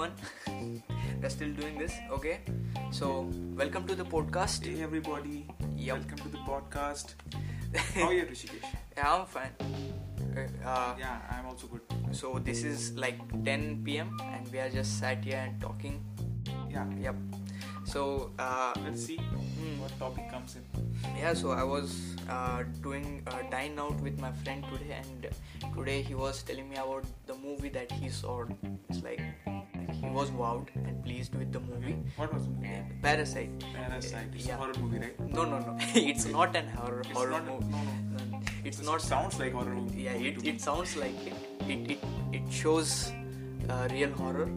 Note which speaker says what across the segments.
Speaker 1: one. We're still doing this, okay? So, welcome to the podcast.
Speaker 2: Hey everybody,
Speaker 1: Yep.
Speaker 2: welcome to the podcast. How are you, Rishikesh?
Speaker 1: Yeah, I'm fine. Uh,
Speaker 2: Yeah, I'm also good.
Speaker 1: so, this is like 10 pm, and we are just sat here and talking.
Speaker 2: Yeah,
Speaker 1: Yep. So, uh,
Speaker 2: let's see
Speaker 1: Hmm.
Speaker 2: what topic comes in.
Speaker 1: yeah, so I was uh, doing a dine out with my friend today, and today he was telling me about the movie that he saw. It's like, was wowed and pleased with the movie.
Speaker 2: What was the movie?
Speaker 1: Parasite.
Speaker 2: Parasite. It's
Speaker 1: Yeah.
Speaker 2: a horror movie, right?
Speaker 1: No, no, no. it's not an horror,
Speaker 2: It's
Speaker 1: horror
Speaker 2: not.
Speaker 1: movie.
Speaker 2: No, no.
Speaker 1: It's
Speaker 2: It
Speaker 1: not.
Speaker 2: sounds like horror movie.
Speaker 1: Yeah, it, it sounds like it. It it, it shows uh, real horror.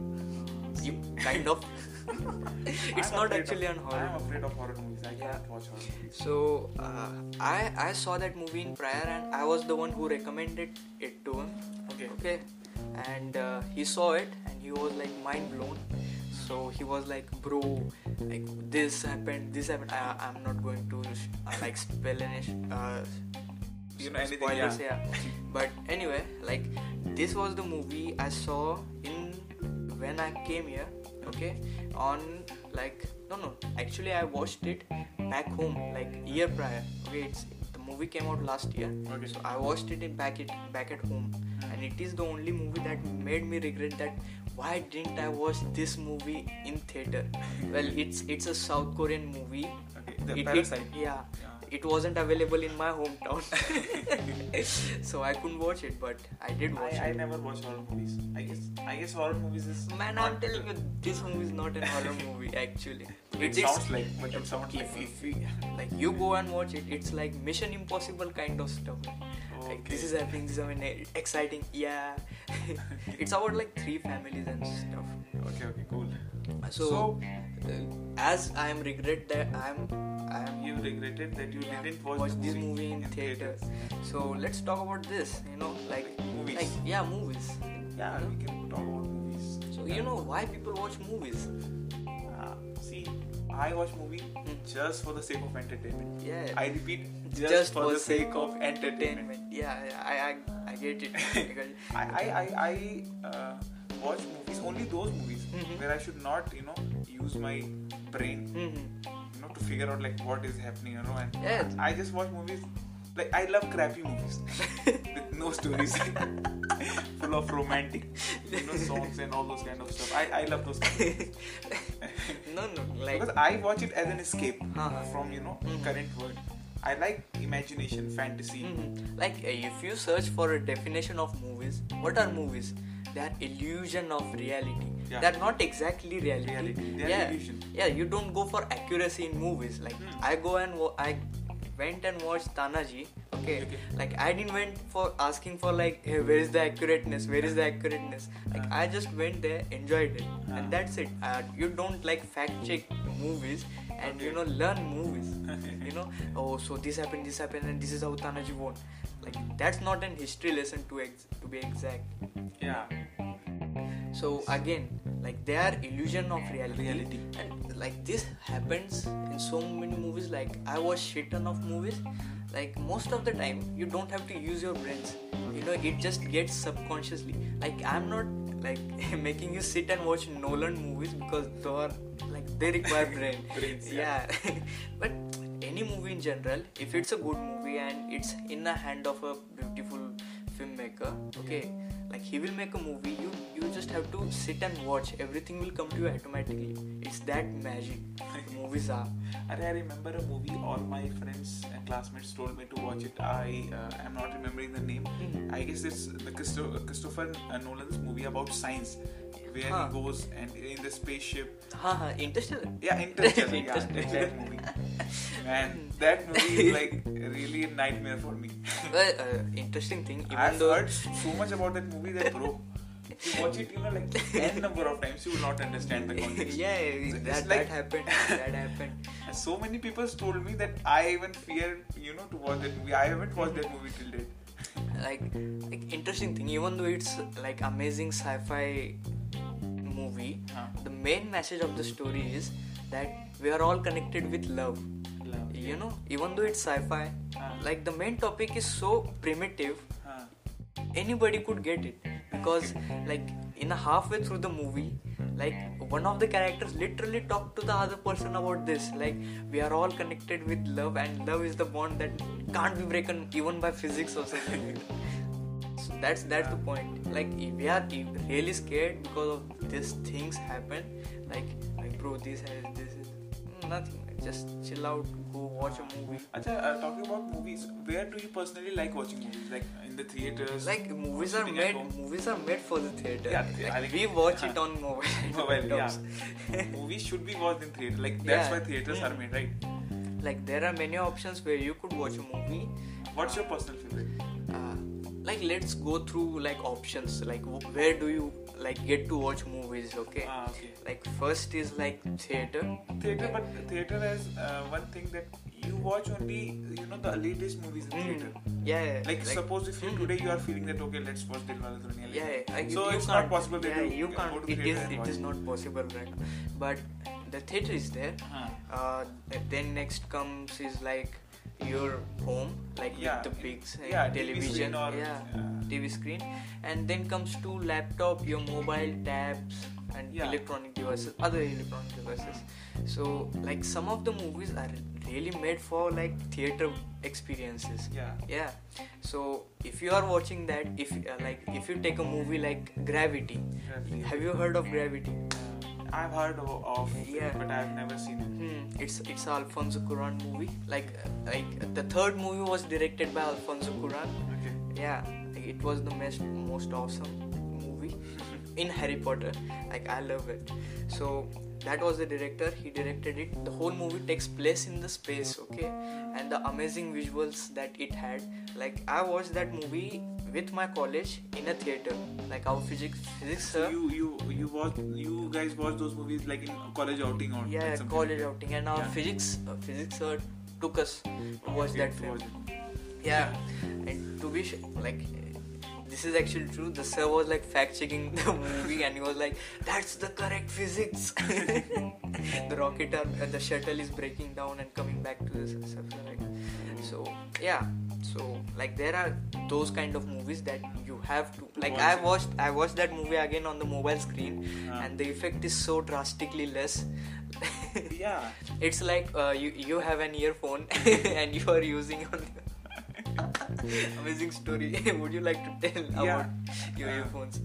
Speaker 1: You kind of. it's
Speaker 2: I'm
Speaker 1: not actually
Speaker 2: of,
Speaker 1: an horror.
Speaker 2: I'm afraid of horror movies. I
Speaker 1: Yeah.
Speaker 2: can't watch horror movies.
Speaker 1: So uh, I I saw that movie in prior, and I was the one who recommended it to him.
Speaker 2: Okay.
Speaker 1: Okay, and uh, he saw it, and he was like mind blown. So he was like, "Bro, like this happened, this happened." I, I'm not going to uh, like spell any uh,
Speaker 2: You know anything?
Speaker 1: spoilers,
Speaker 2: yeah.
Speaker 1: yeah. But anyway, like this was the movie I saw in when I came here. Okay, on like no no. Actually, I watched it back home like year prior. Okay, it's the movie came out last year.
Speaker 2: Okay.
Speaker 1: So I watched it in back it back at home, and it is the only movie that made me regret that why didn't I watch this movie in theater? Well, it's it's a South Korean movie.
Speaker 2: Okay. The
Speaker 1: It- it-
Speaker 2: Parasite.
Speaker 1: yeah,
Speaker 2: Yeah.
Speaker 1: it wasn't available in my hometown, so I couldn't watch it. But I did watch
Speaker 2: I, I
Speaker 1: it.
Speaker 2: never watch horror movies. I guess I guess horror movies is
Speaker 1: Man, I'm telling you, this movie is not a horror movie. Actually,
Speaker 2: It
Speaker 1: is-
Speaker 2: sounds like, but it sounds like.
Speaker 1: if, if we, like you go and watch it, it's like Mission Impossible kind of stuff. Like this is happening, this is happening, exciting, yeah. it's about like three families and stuff.
Speaker 2: Okay. Okay. Cool.
Speaker 1: So,
Speaker 2: So-
Speaker 1: uh, as I am regret that I'm, I am
Speaker 2: You regretted that you
Speaker 1: yeah,
Speaker 2: didn't watch,
Speaker 1: watch this movie in theater. So let's talk about this. You know, like
Speaker 2: Movies.
Speaker 1: like yeah, movies.
Speaker 2: Yeah, we can talk about movies.
Speaker 1: So you know why people watch movies?
Speaker 2: I watch movie just for the sake of entertainment.
Speaker 1: Yeah.
Speaker 2: I repeat, just, for, the sake of entertainment.
Speaker 1: entertainment. Yeah, I, I, I get it. I get it.
Speaker 2: I, I, I, I uh, watch movies only those movies
Speaker 1: Mhm.
Speaker 2: where I should not, you know, use my brain,
Speaker 1: Mhm.
Speaker 2: you know, to figure out like what is happening, you know. And. I just watch movies. Like I love crappy movies with no stories, full of romantic, you know, songs and all those kind of stuff. I, I love those. Kind
Speaker 1: no, no, like
Speaker 2: because I watch it as an escape
Speaker 1: Uh-huh.
Speaker 2: from you know
Speaker 1: Mhm.
Speaker 2: current world. I like imagination, fantasy.
Speaker 1: Mhm. like uh, if you search for a definition of movies, what are movies? They are illusion of reality.
Speaker 2: Yeah.
Speaker 1: They are not exactly reality.
Speaker 2: Reality. They are
Speaker 1: yeah,
Speaker 2: illusion.
Speaker 1: yeah. You don't go for accuracy in movies. Like
Speaker 2: Hmm.
Speaker 1: I go and wa- I went and watched Tanaji. Okay.
Speaker 2: Okay.
Speaker 1: Like I didn't went for asking for like, hey, where is the accurateness? Where is the accurateness? Like. I just went there, enjoyed it, and that's it. Uh, you don't like fact check movies and you know learn movies. you know, oh, so this happened, this happened, and this is how Tanaji won. Like that's not an history lesson to ex- to be exact.
Speaker 2: Yeah.
Speaker 1: So again, like they are illusion of reality.
Speaker 2: Reality.
Speaker 1: And like this happens in so many movies. Like I watch shit ton of movies. Like most of the time, you don't have to use your brains. You know, it just gets subconsciously. Like I'm not like making you sit and watch Nolan movies because they are like they require brain.
Speaker 2: Brains,
Speaker 1: yeah. but any movie in general, if it's a good movie and it's in the hand of a beautiful filmmaker, okay, like he will make a movie. You you just have to sit and watch. Everything will come to you automatically. It's that magic movies are.
Speaker 2: And I remember a movie. All my friends and classmates told me to watch it. I uh, am not remembering the name.
Speaker 1: Mhm.
Speaker 2: I guess it's the Christo- Christopher Nolan's movie about science, where
Speaker 1: Huh.
Speaker 2: he goes and in the spaceship.
Speaker 1: Ha ha. Interstellar.
Speaker 2: Yeah, Interstellar. yeah,
Speaker 1: Interstellar.
Speaker 2: movie. Man, that movie is like really a nightmare for me.
Speaker 1: Well, uh, interesting thing. Even
Speaker 2: I've
Speaker 1: though
Speaker 2: heard so much about that movie that bro, you watch it, you know, like n number of times, you will not understand the context.
Speaker 1: yeah, that,
Speaker 2: it's
Speaker 1: that
Speaker 2: like-
Speaker 1: happened. That happened.
Speaker 2: And so many people told me that I even fear, you know, to watch that movie. I haven't watched that movie till date.
Speaker 1: like like interesting thing even though it's like amazing sci-fi movie
Speaker 2: Huh.
Speaker 1: the main message of the story is that we are all connected with Love. You know even though it's sci-fi like the main topic is so primitive anybody could get it. Because like in a halfway through the movie like one of the characters literally talked to the other person about this. Like we are all connected with love and love is the bond that can't be broken even by physics or something so that's that's the point. Like we are really scared because of these things happen like like bro this has this is nothing just chill out go watch a movie
Speaker 2: Acha, uh, talking about movies, where do you personally like watching movies? Like in the theaters?
Speaker 1: like movies are made movies are made for the theater
Speaker 2: Yeah,
Speaker 1: Like, we watch it on mobile
Speaker 2: Mobile, yeah. movies should be watched in theater. Like that's
Speaker 1: Yeah.
Speaker 2: why theaters are made, right?
Speaker 1: like there are many options where you could watch a movie
Speaker 2: What's your personal favorite?
Speaker 1: uh, like let's go through like options like w- where do you like get to watch movies okay
Speaker 2: Ah, okay.
Speaker 1: like first is like theater
Speaker 2: Theater, but theater has uh, one thing that you watch only, you know, the latest movies in
Speaker 1: Mm.
Speaker 2: theater.
Speaker 1: yeah, yeah
Speaker 2: Like, suppose if you
Speaker 1: Mm.
Speaker 2: today you are feeling that okay, let's watch Dilwale Dulhaniya Le
Speaker 1: yeah, yeah like,
Speaker 2: So
Speaker 1: you
Speaker 2: it's
Speaker 1: can't,
Speaker 2: possible that
Speaker 1: yeah,
Speaker 2: you,
Speaker 1: you
Speaker 2: can
Speaker 1: can't
Speaker 2: go to
Speaker 1: it
Speaker 2: theater
Speaker 1: is it is not possible right but the theater is there
Speaker 2: Huh.
Speaker 1: uh, then next comes is like your home like
Speaker 2: Yeah,
Speaker 1: with the big
Speaker 2: yeah,
Speaker 1: television
Speaker 2: screen or-
Speaker 1: yeah, tv screen. And then comes to laptop your mobile tabs and electronic devices other electronic devices. So like some of the movies are really made for like theater experiences.
Speaker 2: Yeah.
Speaker 1: yeah. So if you are watching that if uh, like if you take a movie like gravity
Speaker 2: Gravity.
Speaker 1: have you heard of gravity
Speaker 2: I've heard of, of it,
Speaker 1: Yeah.
Speaker 2: but I've never seen it.
Speaker 1: Hmm, it's it's a Alfonso Cuarón movie. Like like the third movie was directed by Alfonso Cuarón.
Speaker 2: Okay.
Speaker 1: Yeah, like, it was the most most awesome movie in Harry Potter. Like I love it. So that was the director. He directed it. The whole movie takes place in the space. Okay, and the amazing visuals that it had. Like I watched that movie with my college in a theater. Like our physics physics sir.
Speaker 2: you you you watch you guys watch those movies like in college outing or
Speaker 1: yeah, college
Speaker 2: like
Speaker 1: outing, and our
Speaker 2: Yeah.
Speaker 1: physics uh, physics sir took us to watch
Speaker 2: Okay,
Speaker 1: that
Speaker 2: to
Speaker 1: film. Yeah, and to be sh- like, this is actually true. The sir was like fact checking the movie, and he was like, "That's the correct physics." the rocket, are, uh, the shuttle is breaking down and coming back to the surface. Right? So yeah, so like there are those kind of movies that you have to like. I watched I watched that movie again on the mobile screen,
Speaker 2: Ah.
Speaker 1: and the effect is so drastically less.
Speaker 2: Yeah.
Speaker 1: It's like uh, you you have an earphone and you are using on amazing story. Would you like to tell
Speaker 2: Yeah.
Speaker 1: about your
Speaker 2: Uh,
Speaker 1: earphones?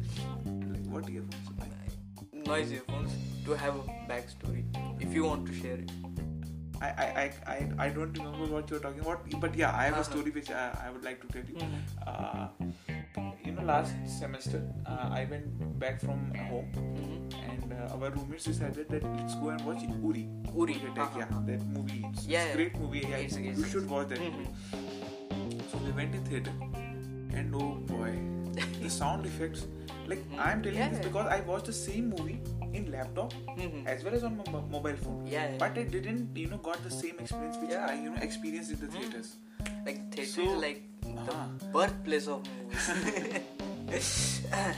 Speaker 2: Like, what earphones?
Speaker 1: Noise earphones to have a backstory if you want to share it.
Speaker 2: I, I, I, I, don't remember what you're talking about, but yeah, I have a
Speaker 1: Uh-huh.
Speaker 2: story which I, I would like to tell you.
Speaker 1: Mhm.
Speaker 2: Uh, you know, last semester uh, I went back from home
Speaker 1: Mhm.
Speaker 2: and uh, our roommates decided that let's go and watch Uri.
Speaker 1: Uri,
Speaker 2: Attack,
Speaker 1: uh-huh.
Speaker 2: yeah, that movie. It's,
Speaker 1: Yeah,
Speaker 2: it's a great movie. Yeah,
Speaker 1: It's-
Speaker 2: you should watch that
Speaker 1: Mhm.
Speaker 2: movie. So we went in theater, and oh boy, the sound effects. Like I'm telling
Speaker 1: Yeah.
Speaker 2: this because I watched the same movie in laptop
Speaker 1: Mhm.
Speaker 2: as well as on my mobile phone.
Speaker 1: Yeah, yeah.
Speaker 2: But I didn't, you know, got the same experience which
Speaker 1: Yeah.
Speaker 2: I, you know, experienced in the
Speaker 1: Mm.
Speaker 2: theaters.
Speaker 1: Like theater
Speaker 2: So-
Speaker 1: is like the
Speaker 2: Uh-huh.
Speaker 1: birthplace of movies.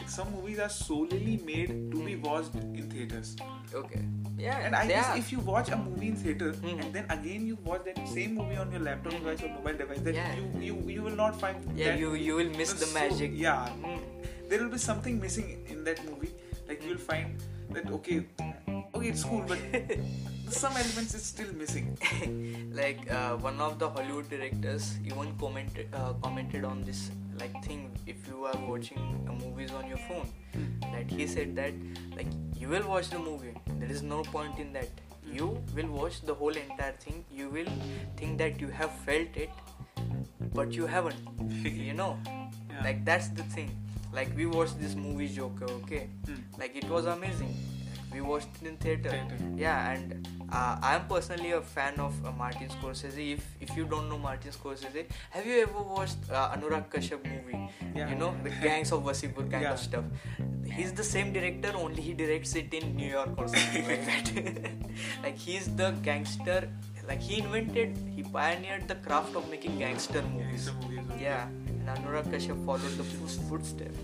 Speaker 2: Some movies are solely made to be watched in theaters.
Speaker 1: okay. Yeah.
Speaker 2: And I guess
Speaker 1: are.
Speaker 2: if you watch a movie in theater
Speaker 1: Mhm.
Speaker 2: and then again you watch that same movie on your laptop device or mobile device, then
Speaker 1: Yeah.
Speaker 2: you, you you will not find
Speaker 1: yeah,
Speaker 2: that
Speaker 1: you you will miss the
Speaker 2: so-
Speaker 1: magic.
Speaker 2: yeah,
Speaker 1: Mm.
Speaker 2: there will be something missing in that movie. Like you will find that okay, okay, it's cool, but some elements is still missing.
Speaker 1: like uh, one of the Hollywood directors even commented uh, commented on this like thing if you are watching movies on your phone that he said that like you will watch the movie. There is no point in that. You will watch the whole entire thing. You will think that you have felt it but you haven't you know?
Speaker 2: Yeah.
Speaker 1: like that's the thing. Like we watched this movie joker okay?
Speaker 2: Hmm.
Speaker 1: like it was amazing. We watched it in theater,
Speaker 2: Theater.
Speaker 1: yeah and uh, i am personally a fan of uh, martin scorsese if if you don't know martin scorsese have you ever watched uh, anurag kashyap movie
Speaker 2: Yeah.
Speaker 1: you know the gangs of wasseypur kind
Speaker 2: Yeah.
Speaker 1: of stuff he's the same director only he directs it in new york or something like that like he's the gangster like he invented he pioneered the craft of making gangster movies
Speaker 2: it's a movie.
Speaker 1: yeah, and Anurag Kashyap followed the foot- footsteps.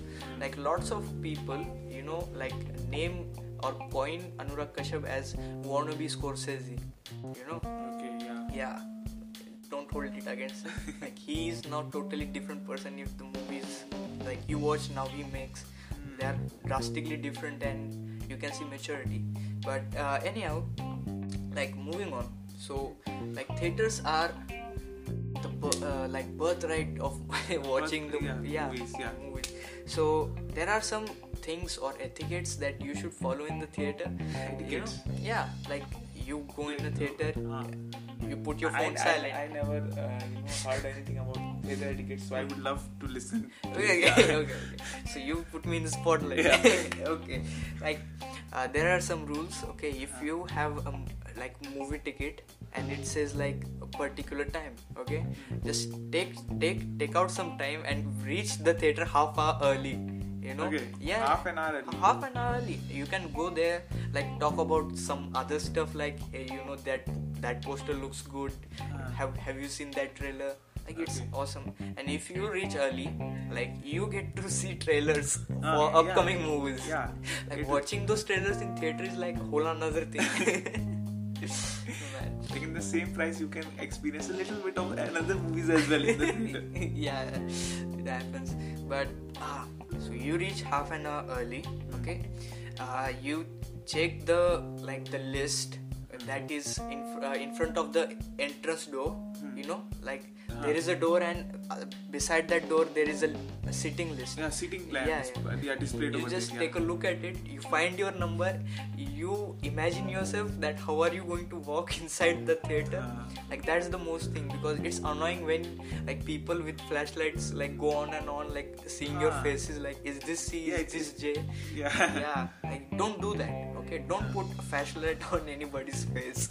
Speaker 1: Like lots of people, you know, like name or coin Anurag Kashyap as wannabe Scorsese. You know,
Speaker 2: Okay, yeah.
Speaker 1: yeah. Don't hold it against him. like he is now totally different person. If the movies like you watch now, he makes
Speaker 2: Hmm.
Speaker 1: they are drastically different and you can see maturity but uh, anyhow like moving on so like theaters are the uh, like birthright of watching the
Speaker 2: yeah,
Speaker 1: yeah,
Speaker 2: movies, yeah.
Speaker 1: movies. so there are some things or etiquettes that you should follow in the theater you know? Yeah like you go in the theater
Speaker 2: Ah.
Speaker 1: you put your phone
Speaker 2: I,
Speaker 1: silent
Speaker 2: I I never uh, you know heard anything about theater etiquette, so I would love to listen. to
Speaker 1: okay, okay, okay, okay. So you put me in the spotlight.
Speaker 2: Yeah.
Speaker 1: okay. Like uh, there are some rules. Okay, if you have a like movie ticket and it says like a particular time, okay, just take take take out some time and reach the theater half hour early. You know.
Speaker 2: Okay.
Speaker 1: Yeah.
Speaker 2: Half an hour early.
Speaker 1: Half an hour early. You can go there, like talk about some other stuff, like hey, you know that that poster looks good.
Speaker 2: Ah.
Speaker 1: Have Have you seen that trailer? Like it's
Speaker 2: Okay.
Speaker 1: awesome. And if you reach early, like you get to see trailers
Speaker 2: Ah,
Speaker 1: for
Speaker 2: yeah.
Speaker 1: upcoming movies.
Speaker 2: Yeah.
Speaker 1: Like
Speaker 2: It-
Speaker 1: watching those trailers in theater is like whole another thing.
Speaker 2: Like in the same price, you can experience a little bit of another movies as well in the theater.
Speaker 1: yeah, it happens. But ah, so you reach half an hour early. Okay, uh, you check the like the list that is in uh, in front of the entrance door. You know, like there is a door, and uh, beside that door there is a, a sitting list.
Speaker 2: Yeah, seating plans.
Speaker 1: Yeah,
Speaker 2: Yeah,
Speaker 1: yeah.
Speaker 2: displayed
Speaker 1: you just
Speaker 2: there.
Speaker 1: take a look at it you find your number you imagine yourself that how are you going to walk inside the theater
Speaker 2: Uh.
Speaker 1: like that's the most thing because it's annoying when like people with flashlights like go on and on like seeing your
Speaker 2: Ah.
Speaker 1: faces like is this c
Speaker 2: Yeah,
Speaker 1: is this j
Speaker 2: Yeah.
Speaker 1: yeah like don't do that okay don't put a flashlight on anybody's face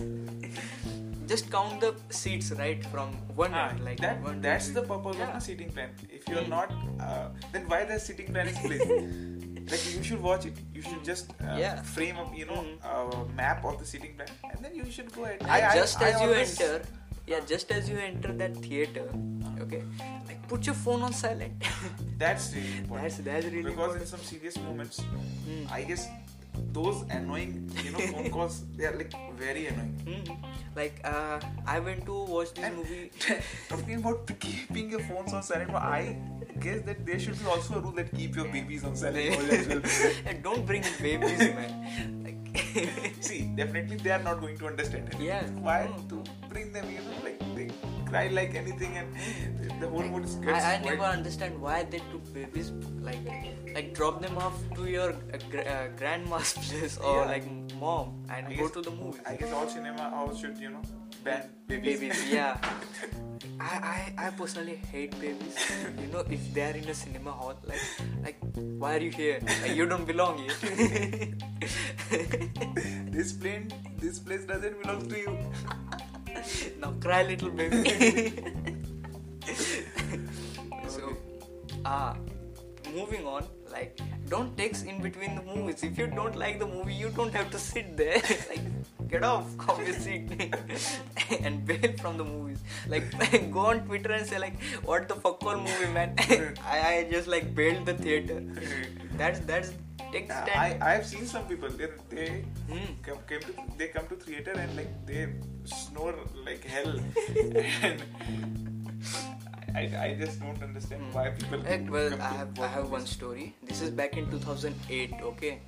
Speaker 1: just count the seats right from one
Speaker 2: Ah,
Speaker 1: end like
Speaker 2: that,
Speaker 1: one,
Speaker 2: that's the purpose
Speaker 1: Yeah.
Speaker 2: of the seating plan. If you're not, uh, then why the seating plan is placed? like you should watch it. You should just uh,
Speaker 1: Yeah.
Speaker 2: frame up, you know,
Speaker 1: Mhm.
Speaker 2: a map of the seating plan, and then you should go ahead.
Speaker 1: And just as you enter yeah just as you enter that theater okay like put your phone on silent
Speaker 2: That's really important.
Speaker 1: that's that's really
Speaker 2: because in some serious moments,
Speaker 1: Hmm.
Speaker 2: I guess those annoying, you know, phone calls they are like very annoying.
Speaker 1: Hmm. like uh, I went to watch this
Speaker 2: And
Speaker 1: movie
Speaker 2: talking about keeping your phones on silent, but I guess that there should be also a rule that keep your babies on silent well.
Speaker 1: And don't bring babies man like
Speaker 2: See, definitely they are not going to understand it.
Speaker 1: Yeah.
Speaker 2: Why to bring them, you know, like they cry like anything and the whole mood is
Speaker 1: I, I never understand why they took babies like like drop them off to your uh, gr- uh, grandma's place or
Speaker 2: Yeah.
Speaker 1: like mom and
Speaker 2: I
Speaker 1: go
Speaker 2: guess-
Speaker 1: to the movies.
Speaker 2: I guess all cinema halls should, you know, ban babies.
Speaker 1: babies yeah I, I i personally hate babies you know if they are in a cinema hall like like why are you here like, you don't belong here
Speaker 2: this plane, this place doesn't belong to you.
Speaker 1: now cry little baby ah moving on like don't text in between the movies. If you don't like the movie you don't have to sit there. Like get off of your seat and bail from the movies. Like go on twitter and say like what the fuck all movie man? I, I just like bailed the theater. That's that's text
Speaker 2: I I've seen some people. They they
Speaker 1: Hmm.
Speaker 2: come came to they come to theater and like they snore like hell. And I, I just don't understand why people
Speaker 1: Eh, well, I have I have one story. This is back in 2008. Okay,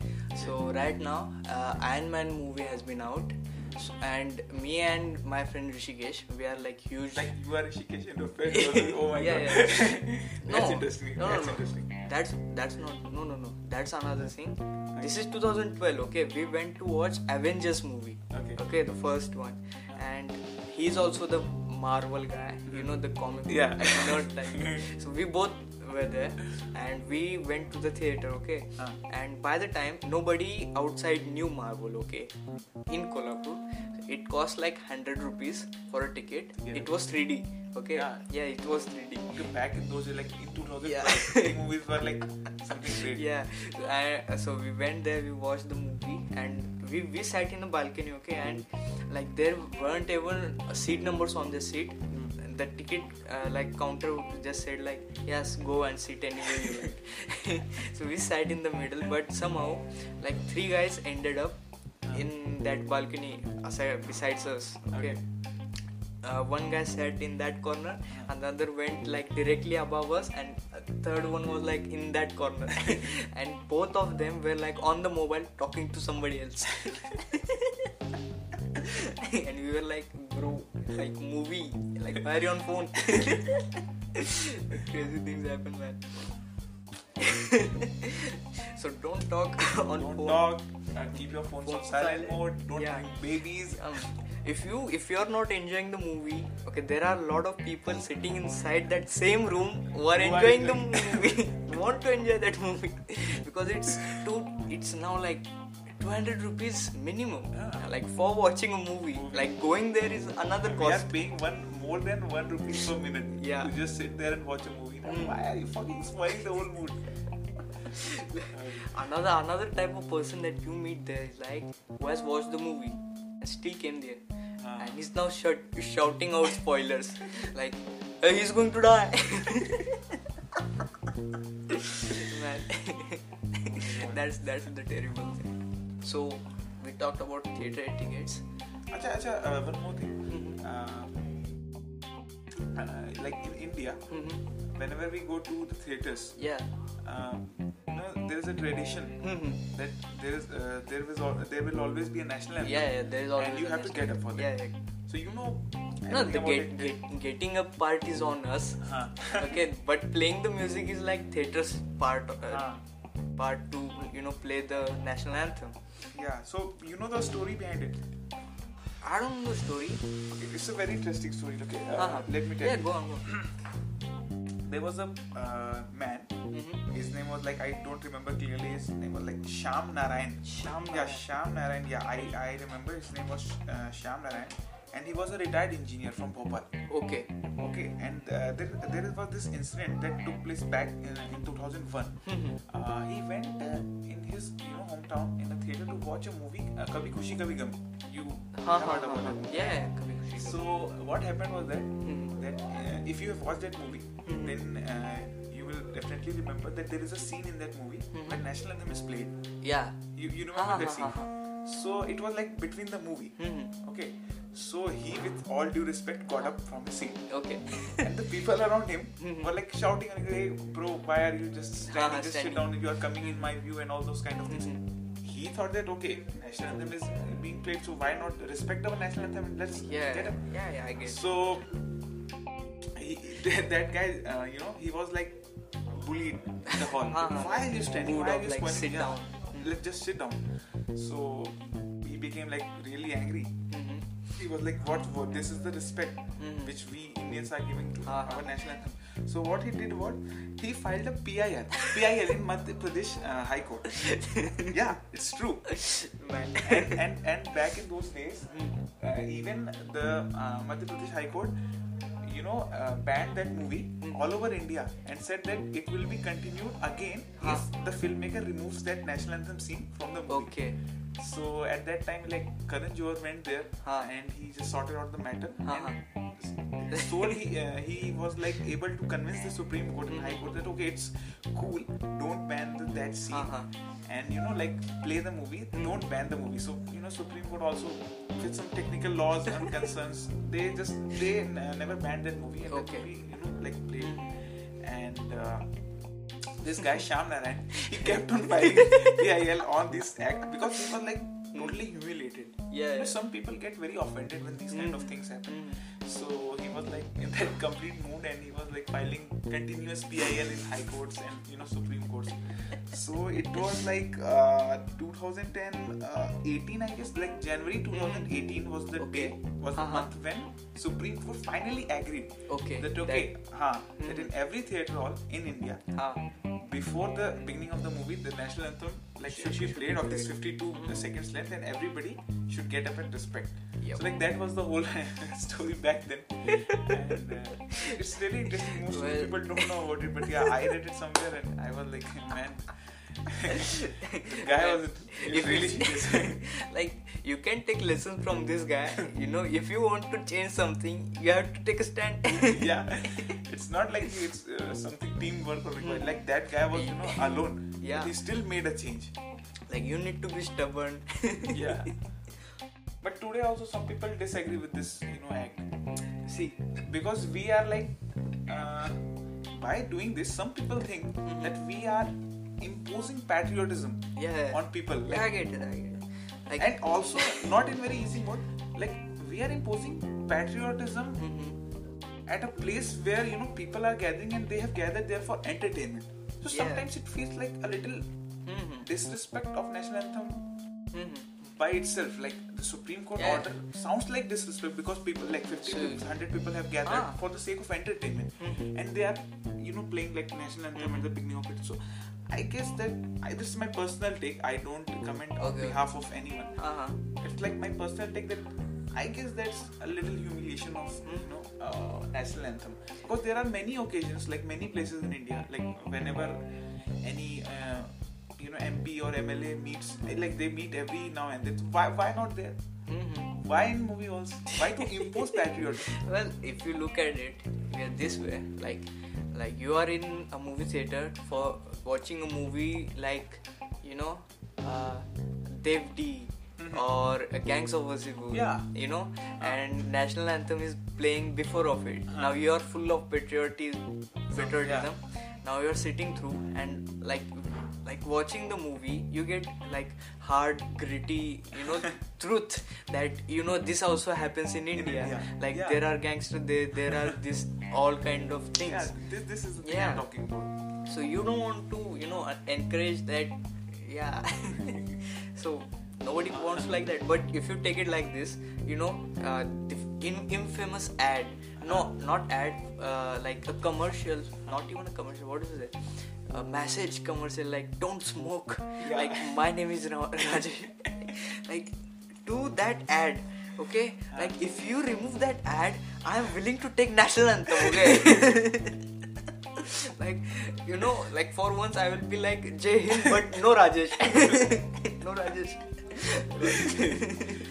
Speaker 1: so right now, uh, Iron Man movie has been out, so, and me and my friend Rishikesh, we are like huge.
Speaker 2: like you are Rishikesh and your friend was- oh my
Speaker 1: Yeah,
Speaker 2: god
Speaker 1: yeah.
Speaker 2: that's
Speaker 1: No,
Speaker 2: interesting
Speaker 1: no, no,
Speaker 2: that's
Speaker 1: no.
Speaker 2: interesting
Speaker 1: That's that's not no no no. That's another thing. This is 2012. Okay, we went to watch Avengers movie.
Speaker 2: Okay.
Speaker 1: Okay, the first one, and he's also the Marvel guy. You know the comic
Speaker 2: Yeah.
Speaker 1: nerd type. So we both were there, and we went to the theater. Okay,
Speaker 2: Ah.
Speaker 1: and by the time nobody outside knew Marvel. Okay, in Kolhapur, it cost like hundred rupees for a ticket.
Speaker 2: Yeah.
Speaker 1: It was 3D. Okay,
Speaker 2: Yeah.
Speaker 1: yeah, it was 3D.
Speaker 2: okay back in those days like in 2000
Speaker 1: Yeah.
Speaker 2: movies were like something great
Speaker 1: yeah I, so we went there we watched the movie and we, we sat in the balcony okay hmm. and like there weren't even seat numbers on the seat. Hmm. The ticket uh, like counter just said like yes go and sit anywhere you like. So we sat in the middle but somehow like three guys ended up hmm. in that balcony aside, besides us okay uh, one guy sat in that corner and the other went like directly above us and third one was like in that corner and both of them were like on the mobile talking to somebody else and we were like bro like movie like why are you on phone crazy things happen man so don't talk on
Speaker 2: Don't
Speaker 1: phone
Speaker 2: talk. Uh, keep your phones
Speaker 1: Phone
Speaker 2: on silent
Speaker 1: silent.
Speaker 2: mode. Don't
Speaker 1: Yeah.
Speaker 2: bring babies.
Speaker 1: um, if you if you're not enjoying the movie okay there are a lot of people sitting inside that same room who are enjoying the movie want to enjoy that movie because it's too it's now like 200 rupees minimum
Speaker 2: Yeah.
Speaker 1: like for watching a movie like going there is another
Speaker 2: We are
Speaker 1: cost
Speaker 2: paying one more than one rupee per minute
Speaker 1: Yeah.
Speaker 2: to just sit there and watch a movie.
Speaker 1: Mm.
Speaker 2: Why are you fucking spoiling the whole mood?
Speaker 1: another another type of person that you meet there is like who has watched the movie and still came there
Speaker 2: Ah.
Speaker 1: and he's now shout, shouting out spoilers like "Hey, he's going to die that's that's the terrible thing so we talked about theater tickets
Speaker 2: Acha, acha, uh, one more thing.
Speaker 1: Mhm.
Speaker 2: Uh, uh, like in India,
Speaker 1: Mhm.
Speaker 2: Whenever we go to the theaters,
Speaker 1: yeah
Speaker 2: um, you know, there is a tradition
Speaker 1: Mhm.
Speaker 2: that there is uh, there is al- there will always be a national anthem.
Speaker 1: yeah, yeah there is always
Speaker 2: and you have to get up for that.
Speaker 1: yeah, yeah.
Speaker 2: So you know.
Speaker 1: no the get, get, getting up part is on us
Speaker 2: Huh.
Speaker 1: okay but playing the music is like theater's part uh,
Speaker 2: Huh.
Speaker 1: part to you know play the national anthem
Speaker 2: Yeah. So you know the story behind it.
Speaker 1: i don't know the story
Speaker 2: Okay, it's a very interesting story. Okay. Uh,
Speaker 1: Uh-huh.
Speaker 2: Let me tell
Speaker 1: yeah
Speaker 2: you.
Speaker 1: go on go
Speaker 2: There was a uh, man.
Speaker 1: mm-hmm.
Speaker 2: His name was like I don't remember clearly. His name was like Shyam Narayan.
Speaker 1: Shyam
Speaker 2: Yeah, Shyam Narayan. Yeah, I I remember his name was uh, Shyam Narayan, and he was a retired engineer from Bhopal.
Speaker 1: okay
Speaker 2: Okay, and uh, there there was this incident that took place back in, in 2001.
Speaker 1: Mhm.
Speaker 2: Uh, he went uh, in his you know hometown in a theater to watch a movie, uh, Kabhi Khushi Kabhi Gham. You
Speaker 1: Ha, ha,
Speaker 2: heard about
Speaker 1: ha.
Speaker 2: movie?
Speaker 1: yeah, yeah Kabhi Khushi Kabhi
Speaker 2: So what happened was that
Speaker 1: Mhm.
Speaker 2: that uh, if you have watched that movie,
Speaker 1: Mhm.
Speaker 2: then uh, you will definitely remember that there is a scene in that movie
Speaker 1: Mhm.
Speaker 2: when national anthem is played.
Speaker 1: yeah
Speaker 2: You you remember that
Speaker 1: ha,
Speaker 2: scene? So it was like between the movie.
Speaker 1: Mhm.
Speaker 2: Okay. So he, with all due respect, got up from his seat,
Speaker 1: okay
Speaker 2: and the people around him
Speaker 1: Mhm.
Speaker 2: were like shouting, and "Hey, bro, why are you just standing? Just
Speaker 1: standing.
Speaker 2: sit down. You are coming in my view, and all those kind of things." He thought that okay, national anthem is being played, so why not respect our national anthem and let's
Speaker 1: yeah
Speaker 2: get up.
Speaker 1: yeah yeah i get
Speaker 2: So he, that guy, uh, you know, he was like bullied in the hall.
Speaker 1: Uh-huh.
Speaker 2: Why are you standing? Why are you
Speaker 1: like,
Speaker 2: squatting?
Speaker 1: sit
Speaker 2: Yeah.
Speaker 1: down.
Speaker 2: Let's just sit down. So he became like really angry. He was like, "What? What? This is the respect
Speaker 1: Mhm.
Speaker 2: which we Indians are giving to
Speaker 1: Uh-huh.
Speaker 2: our national anthem." So what he did was he filed a PIL, PIL in Madhya Pradesh uh, High Court. yeah, it's true. And, and and back in those days,
Speaker 1: Mhm.
Speaker 2: uh, even the uh, Madhya Pradesh High Court, you know, uh, banned that movie
Speaker 1: Hmm.
Speaker 2: all over India and said that it will be continued again
Speaker 1: Huh.
Speaker 2: if the filmmaker removes that national anthem scene from the movie.
Speaker 1: okay
Speaker 2: So at that time, like Karan Johar went there
Speaker 1: Huh.
Speaker 2: and he just sorted out the matter.
Speaker 1: Uh-huh.
Speaker 2: And so he uh, he was like able to convince the Supreme Court and High Court that okay, it's cool, don't ban the, that scene,
Speaker 1: Uh-huh.
Speaker 2: and you know like play the movie, don't ban the movie. So you know Supreme Court also with some technical laws and concerns, they just they n- never banned that movie and
Speaker 1: Okay.
Speaker 2: that movie you know like played
Speaker 1: Mhm.
Speaker 2: and. Uh, this guy Shyam Narayan, he kept on filing PIL on this act because he was like totally humiliated.
Speaker 1: Yeah,
Speaker 2: You know, some people get very offended when these kind of
Speaker 1: Mhm.
Speaker 2: things happen.
Speaker 1: Mhm.
Speaker 2: So he was like in that complete mood and he was like filing continuous PIL in high courts and you know Supreme Courts. So it was like uh, 2010, uh, 18 I guess, like January 2018 was the
Speaker 1: Okay.
Speaker 2: day, was the
Speaker 1: Uh-huh.
Speaker 2: month when Supreme Court finally agreed
Speaker 1: okay
Speaker 2: that okay, huh, that in every theatre hall in India,
Speaker 1: Ah.
Speaker 2: Before the beginning of the movie, the national anthem like should be played of this 52 seconds length, and everybody should get up and respect.
Speaker 1: Yep.
Speaker 2: So like that was the whole story back then, and uh, it's really interesting. Most
Speaker 1: Well-
Speaker 2: people don't know about it, but yeah, I read it somewhere, and I was like, man, guy was
Speaker 1: If
Speaker 2: really
Speaker 1: like you can take lessons from this guy you know if you want to change something you have to take a stand
Speaker 2: yeah, it's not like it's uh, something teamwork or required. Like that guy was, you know, alone.
Speaker 1: Yeah.
Speaker 2: He still made a change.
Speaker 1: like you need to be stubborn
Speaker 2: yeah. But today also some people disagree with this, you know, act.
Speaker 1: See.
Speaker 2: because we are like uh, by doing this some people think that we are imposing patriotism
Speaker 1: Yeah.
Speaker 2: on people
Speaker 1: yeah, I get it. I get it. Like.
Speaker 2: and also not in very easy mode like we are imposing patriotism
Speaker 1: Mhm.
Speaker 2: at a place where you know people are gathering and they have gathered there for entertainment so
Speaker 1: Yeah.
Speaker 2: sometimes it feels like a little
Speaker 1: Mhm.
Speaker 2: disrespect of national anthem
Speaker 1: Mhm.
Speaker 2: by itself like the supreme court
Speaker 1: Yeah.
Speaker 2: order sounds like disrespect because people like 50
Speaker 1: So-
Speaker 2: people, 100 people have gathered
Speaker 1: Ah.
Speaker 2: for the sake of entertainment
Speaker 1: Mhm.
Speaker 2: and they are you know playing like national anthem at the beginning of it so i guess that I, this is my personal take. I don't comment on
Speaker 1: Okay.
Speaker 2: behalf of anyone.
Speaker 1: Uh-huh.
Speaker 2: it's like my personal take that i guess that's a little humiliation of you know uh, national anthem. Because there are many occasions like many places in india like whenever any uh, you know mp or mla meets like they meet every now and then. Why why not there?
Speaker 1: Mhm.
Speaker 2: why in movie halls? Why to impose patriotism?
Speaker 1: Well, if you look at it yeah, this way, like like you are in a movie theater for watching a movie like you know uh, Dev D
Speaker 2: Mhm.
Speaker 1: or Gangs of Wasseypur,
Speaker 2: Yeah.
Speaker 1: you know, and national anthem is playing before of it.
Speaker 2: Uh-huh.
Speaker 1: Now you are full of patriotism, patriotism. Now you are sitting through and like like watching the movie you get like hard gritty you know truth that you know this also happens in india,
Speaker 2: India.
Speaker 1: like
Speaker 2: Yeah.
Speaker 1: there are gangsters there there are this all kind of things.
Speaker 2: Yeah this, this is the
Speaker 1: Yeah.
Speaker 2: i'm talking about.
Speaker 1: So you don't want to you know encourage that. Yeah. So nobody wants like that. But if you take it like this you know uh, the in, infamous ad no not ad uh, like a commercial not even a commercial what is it a message commercial like don't smoke
Speaker 2: Yeah.
Speaker 1: like my name is Ra- rajesh like do that ad okay like if you remove that ad i am willing to take national anthem okay like you know like for once i will be like jay hind but no rajesh no rajesh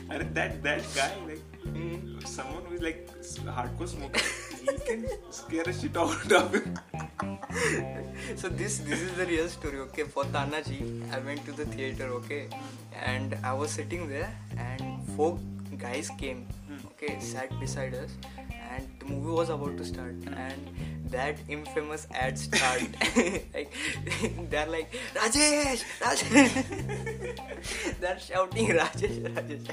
Speaker 2: and that that guy like
Speaker 1: Hmm.
Speaker 2: someone who is like s- hardcore smoker can scare a shit out of him
Speaker 1: so this this is the real story okay? For tanaji i went to the theater okay? And i was sitting there and four guys came hmm. okay? Sat beside us and the movie was about to start and that infamous ad start. Like they're like rajesh rajesh. They're shouting rajesh rajesh.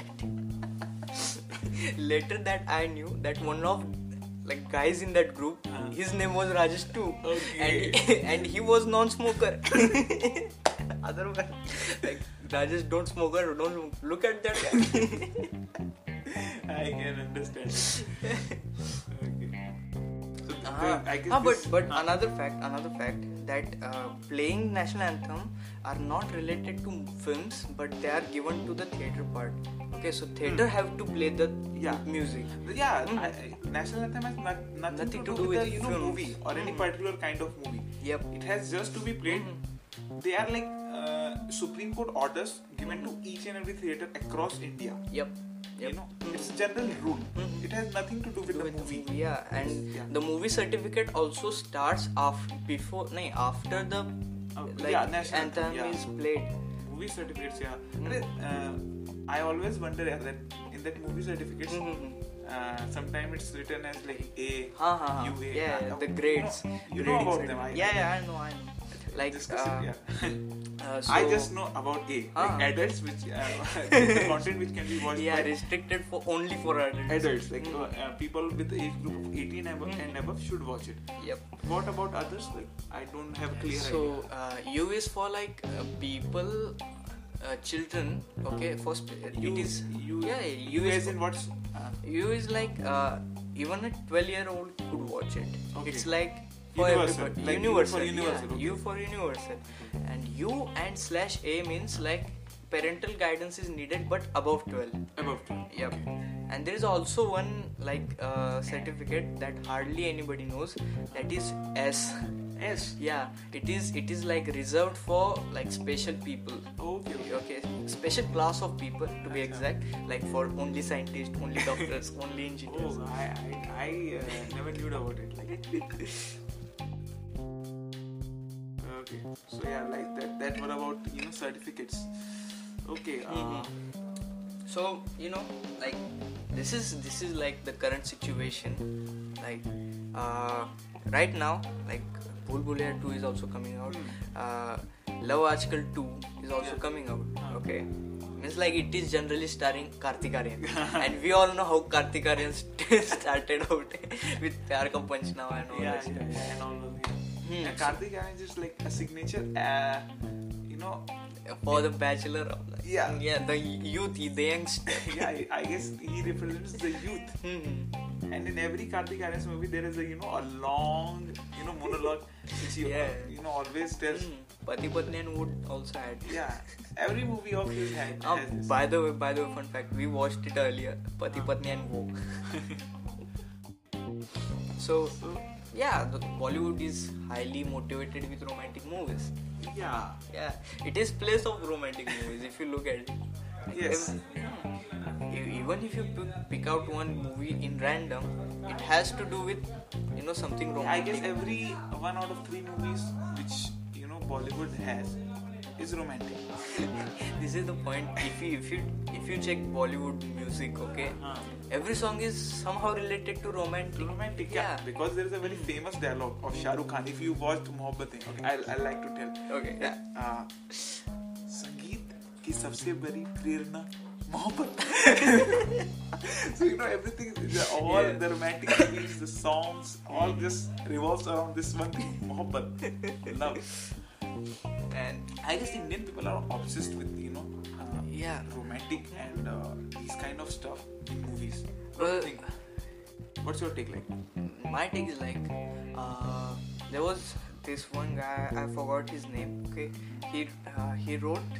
Speaker 1: Later that i knew that one of like guys in that group
Speaker 2: Uh-huh.
Speaker 1: his name was rajesh too.
Speaker 2: Okay.
Speaker 1: and he, and he was non-smoker. Otherwise like rajesh don't smoker don't look at that guy.
Speaker 2: I can understand. Okay
Speaker 1: Ah,
Speaker 2: i guess
Speaker 1: ah, but but
Speaker 2: ah,
Speaker 1: another fact, another fact that uh, playing national anthem are not related to films, but they are given to the theater part. Okay, so theater have to play the
Speaker 2: Hmm. Yeah.
Speaker 1: music.
Speaker 2: yeah
Speaker 1: Mm.
Speaker 2: I, I- national anthem has not, nothing,
Speaker 1: Nothing
Speaker 2: to, do with, the you know
Speaker 1: film.
Speaker 2: movie or any
Speaker 1: Mm.
Speaker 2: particular kind of movie
Speaker 1: Yep.
Speaker 2: it has just to be played they are like uh, supreme court orders given to each and every theater across india
Speaker 1: Yep.
Speaker 2: You know it's general rule
Speaker 1: Mhm.
Speaker 2: it has nothing to do with
Speaker 1: Do
Speaker 2: the
Speaker 1: with the
Speaker 2: movie
Speaker 1: movie, yeah, and
Speaker 2: Yeah.
Speaker 1: the movie certificate also starts after before, no, after the
Speaker 2: Oh,
Speaker 1: like
Speaker 2: yeah, national anthem, yeah.
Speaker 1: is played.
Speaker 2: movie certificates yeah
Speaker 1: Mm.
Speaker 2: Arre, uh, i always wonder yeah, that in that movie certificates
Speaker 1: Mhm.
Speaker 2: uh, sometimes it's written as like a
Speaker 1: Ha ha ha.
Speaker 2: UA,
Speaker 1: Yeah,
Speaker 2: uh,
Speaker 1: the
Speaker 2: you
Speaker 1: grades.
Speaker 2: know- you know about them, I-
Speaker 1: yeah, yeah, I know, I know. Like,
Speaker 2: Discuss
Speaker 1: uh,
Speaker 2: it, yeah.
Speaker 1: uh, so,
Speaker 2: I just know about A,
Speaker 1: Ah.
Speaker 2: like adults, which uh, the content which can be watched
Speaker 1: yeah, restricted for only for adults.
Speaker 2: adults, like
Speaker 1: Mm.
Speaker 2: uh, people with the age group of 18 above
Speaker 1: Mm.
Speaker 2: and above should watch it.
Speaker 1: Yep.
Speaker 2: What about others? Like I don't have a clear
Speaker 1: So
Speaker 2: idea.
Speaker 1: uh, U is for like uh, people, uh, children. Okay, for sp-
Speaker 2: You,
Speaker 1: it is
Speaker 2: you,
Speaker 1: yeah.
Speaker 2: you
Speaker 1: U is
Speaker 2: in what's uh,
Speaker 1: U is like uh, even a twelve year old could watch it.
Speaker 2: Okay.
Speaker 1: It's like for
Speaker 2: Universal,
Speaker 1: everybody.
Speaker 2: like U
Speaker 1: universal.
Speaker 2: for universal,
Speaker 1: Yeah,
Speaker 2: okay.
Speaker 1: U for universal. And U and slash A means like parental guidance is needed, but above twelve.
Speaker 2: above 12?
Speaker 1: Yep. And there is also one like uh, certificate that hardly anybody knows. That is S.
Speaker 2: S.
Speaker 1: Yeah, it is. It is like reserved for like special people.
Speaker 2: Okay. okay.
Speaker 1: Okay, special class of people to be exact. Like for only scientists, only doctors, only engineers.
Speaker 2: Oh, I I, I uh, never knew about it. Like. okay. So yeah, like that. That what about you know certificates? Okay. Uh,
Speaker 1: Mhm. So you know, like this is this is like the current situation like uh, right now like Bhul Bhulaiya 2 is also coming out uh, Love Aajkal 2 is also
Speaker 2: Yeah.
Speaker 1: coming out okay means like it is generally starring Kartik Aaryan and we all know how Kartik Aaryan st- started out with Pyar Ka Panchnaama and all
Speaker 2: yeah,
Speaker 1: that
Speaker 2: yeah, yeah, and all those.
Speaker 1: Hmm.
Speaker 2: And Kartik Aaryan is just like a signature. Uh, you know,
Speaker 1: for the bachelor of like,
Speaker 2: Yeah.
Speaker 1: yeah the youth the youngster
Speaker 2: yeah, I, I guess he represents the youth.
Speaker 1: Hmm.
Speaker 2: And in every Kartik Aaryan's movie, there is a you know a long you know monologue which he
Speaker 1: Yeah.
Speaker 2: you know always tells.
Speaker 1: Hmm. Pati Patni and Woh also had
Speaker 2: Yeah, every movie of his had, this.
Speaker 1: by the way, by the way, fun fact: we watched it earlier, Pati and Wo. so, yeah, Bollywood is highly motivated with romantic movies.
Speaker 2: yeah,
Speaker 1: Yeah, it is place of romantic movies if you look at it.
Speaker 2: Yes.
Speaker 1: Even if you pick, out one movie in random, it has to do with you know something romantic.
Speaker 2: I guess every one out of three movies which you know Bollywood has is romantic.
Speaker 1: this is the point. If you if you if you check Bollywood music, okay,
Speaker 2: Huh.
Speaker 1: Every song is somehow related to romantic.
Speaker 2: Romantic, yeah.
Speaker 1: Yeah.
Speaker 2: Because there is a very famous dialogue of Shah Rukh Khan. If you watched Mohabbatein, okay, I I like to tell.
Speaker 1: Okay.
Speaker 2: Yeah. Uh, संगीत की सबसे बड़ी प्रेरणा मोहब्बत so you know everything the- all
Speaker 1: Yeah.
Speaker 2: the romantic movies the songs all just revolves around this one thing mohabbat love
Speaker 1: And
Speaker 2: I guess Indian people are obsessed with you know uh,
Speaker 1: Yeah.
Speaker 2: romantic and uh, these kind of stuff in movies. What
Speaker 1: Well-
Speaker 2: think? What's your take like?
Speaker 1: my take is like, uh, there was this one guy I forgot his name. Okay, he uh, he wrote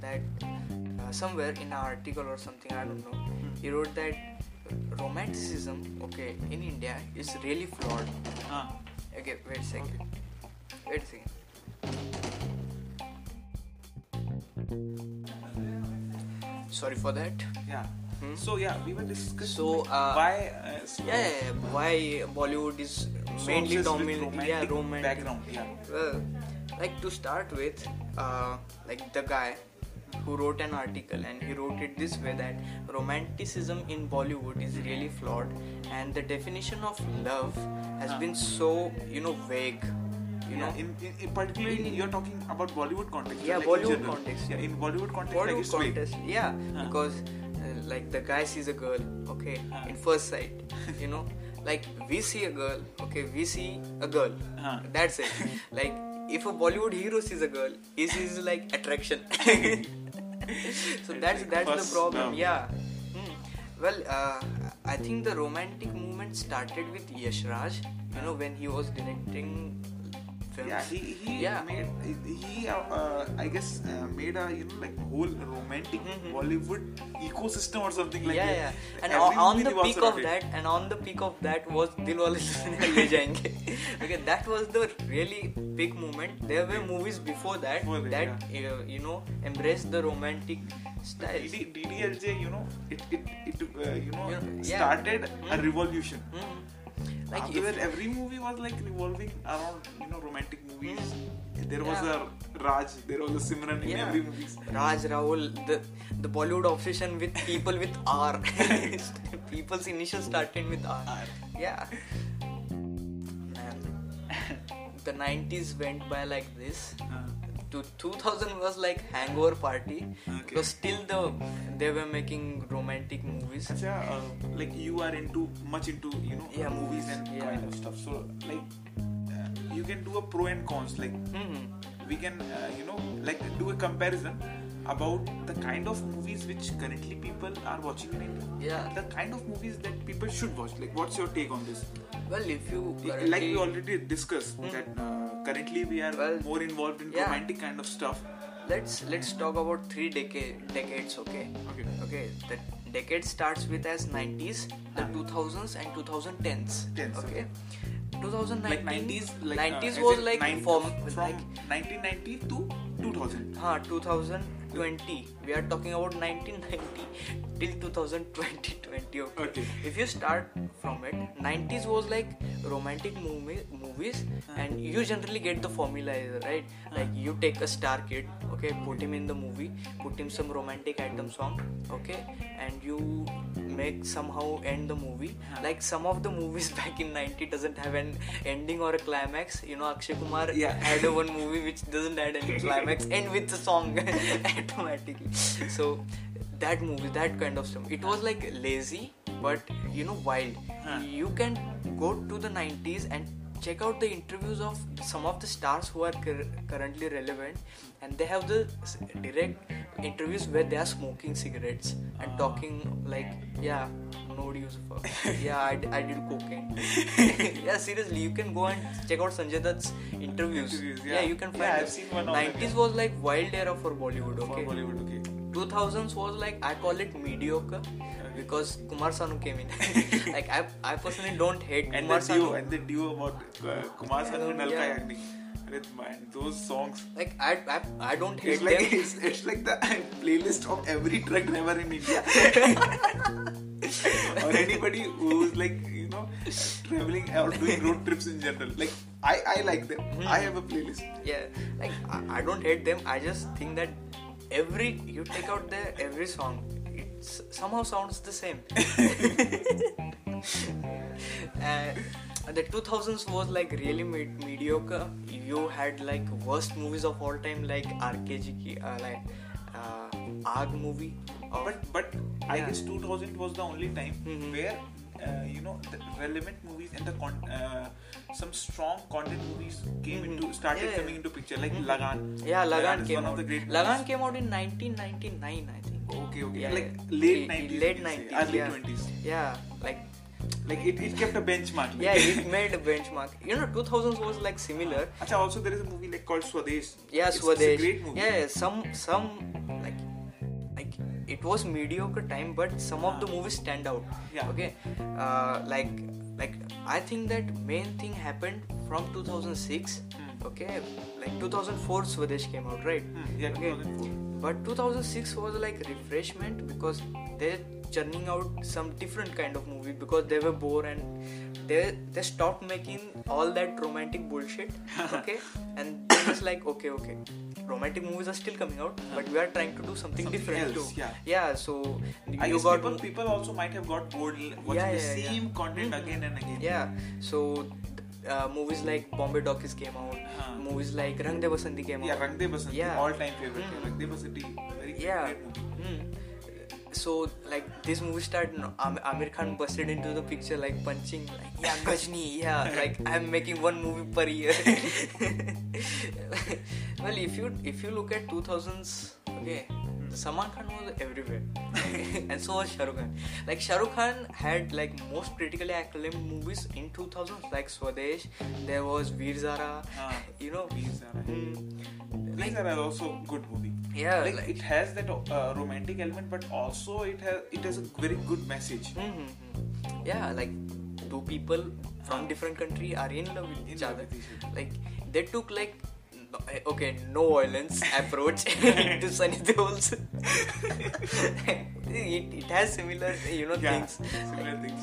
Speaker 1: that uh, somewhere in an article or something I don't know. He wrote that romanticism, okay, in India is really flawed.
Speaker 2: Ah,
Speaker 1: Okay, wait a second. Wait a second. Sorry for that.
Speaker 2: yeah.
Speaker 1: Hmm?
Speaker 2: So yeah, we were discussing
Speaker 1: So, uh,
Speaker 2: why uh, so,
Speaker 1: Yeah, why Bollywood is mainly
Speaker 2: with?
Speaker 1: Yeah,
Speaker 2: romantic
Speaker 1: romantic.
Speaker 2: background. Yeah.
Speaker 1: Well, like to start with, uh, like the guy who wrote an article and he wrote it this way that romanticism in Bollywood is really flawed and the definition of love has been so you know vague. You know,
Speaker 2: yeah, in, in, in particularly you're talking about Bollywood context.
Speaker 1: Yeah,
Speaker 2: like in
Speaker 1: Bollywood context.
Speaker 2: Yeah, in Bollywood context, like
Speaker 1: Bollywood
Speaker 2: it's vague.
Speaker 1: contest, yeah,
Speaker 2: Huh.
Speaker 1: because uh, like the guy sees a girl, okay,
Speaker 2: Huh.
Speaker 1: in first sight, you know, like we see a girl, okay, we see a girl,
Speaker 2: Huh.
Speaker 1: that's it. like if a Bollywood hero sees a girl, he sees like attraction. so
Speaker 2: It's
Speaker 1: that's
Speaker 2: like
Speaker 1: that's the problem.
Speaker 2: love.
Speaker 1: Yeah. Hmm. Well, uh, I think the romantic movement started with Yash Raj. You know when he was directing films.
Speaker 2: Yeah, he he
Speaker 1: Yeah.
Speaker 2: made he uh, I guess uh, made a you know like whole romantic
Speaker 1: Mhm.
Speaker 2: Bollywood ecosystem or something like
Speaker 1: yeah,
Speaker 2: that.
Speaker 1: yeah.
Speaker 2: Like
Speaker 1: And on, on the peak of
Speaker 2: it.
Speaker 1: that, and on the peak of that was Dilwale Dulhaniya Le Jayenge. okay, that was the really big moment. There were movies before that
Speaker 2: Before that,
Speaker 1: that uh, you know embraced the romantic style.
Speaker 2: DD, DDLJ, you know, it it, it uh, you know
Speaker 1: You know, yeah.
Speaker 2: started a
Speaker 1: Mm.
Speaker 2: revolution.
Speaker 1: Hmm. Like
Speaker 2: After that, every movie was like revolving around you know romantic movies. There was
Speaker 1: Yeah.
Speaker 2: a Raj, there was a Simran in
Speaker 1: Yeah.
Speaker 2: every movie.
Speaker 1: Raj Rahul, the the Bollywood obsession with people with R. People's initials started with R.
Speaker 2: R.
Speaker 1: Yeah. Man, the 90s went by like this.
Speaker 2: Uh,
Speaker 1: to 2000 was like hangover party
Speaker 2: Okay.
Speaker 1: because still the they were making romantic movies
Speaker 2: Acha, uh, like you are into much into you know
Speaker 1: Yeah,
Speaker 2: movies and
Speaker 1: yeah.
Speaker 2: kind of stuff. So like uh, you can do a pro and cons. Like
Speaker 1: hmm
Speaker 2: we can uh, you know like do a comparison about the kind of movies which currently people are watching in India.
Speaker 1: yeah
Speaker 2: The kind of movies that people should watch. Like what's your take on this?
Speaker 1: well if you
Speaker 2: like we already discussed
Speaker 1: Hmm.
Speaker 2: that uh, currently we are
Speaker 1: Well,
Speaker 2: more involved in
Speaker 1: yeah.
Speaker 2: romantic kind of stuff.
Speaker 1: let's let's talk about three decade decades okay
Speaker 2: Okay.
Speaker 1: okay the decade starts with as 90s the
Speaker 2: Ah.
Speaker 1: 2000s and 2010s
Speaker 2: Tens,
Speaker 1: okay 2019
Speaker 2: Like 90s, like
Speaker 1: 90s
Speaker 2: uh,
Speaker 1: was like
Speaker 2: nine-
Speaker 1: from
Speaker 2: from
Speaker 1: like
Speaker 2: 1990 to 2000.
Speaker 1: huh, 2020 we are talking about 1990 till 2020 20 okay.
Speaker 2: Okay.
Speaker 1: if you start from it 90s was like romantic movie, movies
Speaker 2: Uh.
Speaker 1: and you generally get the formula right like you take a star kid okay put him in the movie put him some romantic item song okay and you make somehow end the movie
Speaker 2: Uh.
Speaker 1: like some of the movies back in 90 doesn't have an ending or a climax you know akshay kumar
Speaker 2: Yeah.
Speaker 1: had a one movie which doesn't have any climax end with the song automatically so that movie that kind of stuff it was like lazy but you know wild
Speaker 2: Huh.
Speaker 1: you can go to the 90s and check out the interviews of some of the stars who are cur- currently relevant and they have the s- direct interviews where they are smoking cigarettes and talking like yeah no use for yeah I, d- I did cocaine yeah seriously you can go and check out sanjay dutt's interviews,
Speaker 2: Interviews,
Speaker 1: yeah.
Speaker 2: yeah.
Speaker 1: you can find
Speaker 2: Yeah, I've seen one
Speaker 1: 90s was like wild era for bollywood
Speaker 2: For
Speaker 1: okay
Speaker 2: Bollywood, okay.
Speaker 1: 2000s was like I call it mediocre because Kumar Sanu came in. like I, I personally don't hate
Speaker 2: And
Speaker 1: Kumar
Speaker 2: the duo,
Speaker 1: Sanu.
Speaker 2: and the duo about uh, Kumar Sanu and Alka
Speaker 1: Yeah.
Speaker 2: Yagnik. Man, those songs.
Speaker 1: Like I, I, I don't hate
Speaker 2: It's like
Speaker 1: them.
Speaker 2: it's, it's like the playlist of every truck driver in India. or anybody who's like you know traveling or doing road trips in general. Like I, I like them.
Speaker 1: Hmm.
Speaker 2: I have a playlist.
Speaker 1: yeah, like I, I don't hate them. I just think that every you take out their every song, it somehow sounds the same. and the 2000s was like really med- mediocre. You had like worst movies of all time, like RKG, uh, like uh, Aag movie. Of,
Speaker 2: But but I guess 2000 was the only time
Speaker 1: Mhm.
Speaker 2: where uh, you know the relevant movies and the con- uh, some strong content movies came
Speaker 1: Mhm.
Speaker 2: into started
Speaker 1: Yeah, yeah.
Speaker 2: coming into picture like
Speaker 1: Mhm.
Speaker 2: Lagaan.
Speaker 1: Yeah, Lagaan,
Speaker 2: is
Speaker 1: came
Speaker 2: one
Speaker 1: out.
Speaker 2: of the great
Speaker 1: Lagaan
Speaker 2: movies.
Speaker 1: came out in 1999, I think.
Speaker 2: Okay, okay.
Speaker 1: Yeah,
Speaker 2: like late
Speaker 1: Late-
Speaker 2: 90s.
Speaker 1: late
Speaker 2: you can say,
Speaker 1: 90s,
Speaker 2: early
Speaker 1: yeah.
Speaker 2: 20s.
Speaker 1: Yeah, like
Speaker 2: Like it, it kept a benchmark. Like.
Speaker 1: yeah, it made a benchmark. You know, 2000s was like similar.
Speaker 2: Acha, also there is a movie like called Swadesh.
Speaker 1: Yeah,
Speaker 2: it's,
Speaker 1: Swadesh.
Speaker 2: It's a great movie.
Speaker 1: Yeah, some some it was mediocre time, but some of the movies stand out.
Speaker 2: Yeah.
Speaker 1: Okay, uh, like like I think that main thing happened from 2006.
Speaker 2: Hmm.
Speaker 1: Okay, like 2004 Swadesh came out, right?
Speaker 2: Hmm, yeah,
Speaker 1: Okay.
Speaker 2: 2004.
Speaker 1: But 2006 was like refreshment because they're churning out some different kind of movie because they were bored and they they stopped making all that romantic bullshit. Okay, and they was like, okay, okay, romantic movies are still coming out, but we are trying to do something,
Speaker 2: Something
Speaker 1: different
Speaker 2: else,
Speaker 1: too.
Speaker 2: yeah.
Speaker 1: yeah. So
Speaker 2: I
Speaker 1: you got
Speaker 2: people, people also might have got bored watching
Speaker 1: Yeah,
Speaker 2: the
Speaker 1: yeah, yeah.
Speaker 2: same content
Speaker 1: Mhm.
Speaker 2: again and again.
Speaker 1: yeah. So uh, movies like Bombay Talkies came out.
Speaker 2: Huh.
Speaker 1: Movies like Rang De Basanti came
Speaker 2: Yeah,
Speaker 1: out.
Speaker 2: Yeah, Rang De Basanti,
Speaker 1: Yeah.
Speaker 2: all time favorite. Yeah, Rang De Basanti, very
Speaker 1: yeah
Speaker 2: great movie.
Speaker 1: Hmm. So like this movie started Am- Aamir Khan busted into the picture like punching like yeah Ghajini yeah like I'm making one movie per year. Well if you if you look at 2000s okay Salman Khan was everywhere and so was Shah Rukh Khan like Shah Rukh Khan had like most critically acclaimed movies in 2000s like Swadesh there was Veer Zara
Speaker 2: Ah.
Speaker 1: you know
Speaker 2: Veer Zara.
Speaker 1: mm-hmm.
Speaker 2: These are also good movie.
Speaker 1: yeah
Speaker 2: like, like it has that uh, romantic element, but also it has it has a very good message.
Speaker 1: Mm-hmm. Yeah, like two people from different country are in love with each other. Like they took like eh, okay no violence approach to Sunny Deol's. it, it has similar you know
Speaker 2: Yeah,
Speaker 1: things.
Speaker 2: similar things.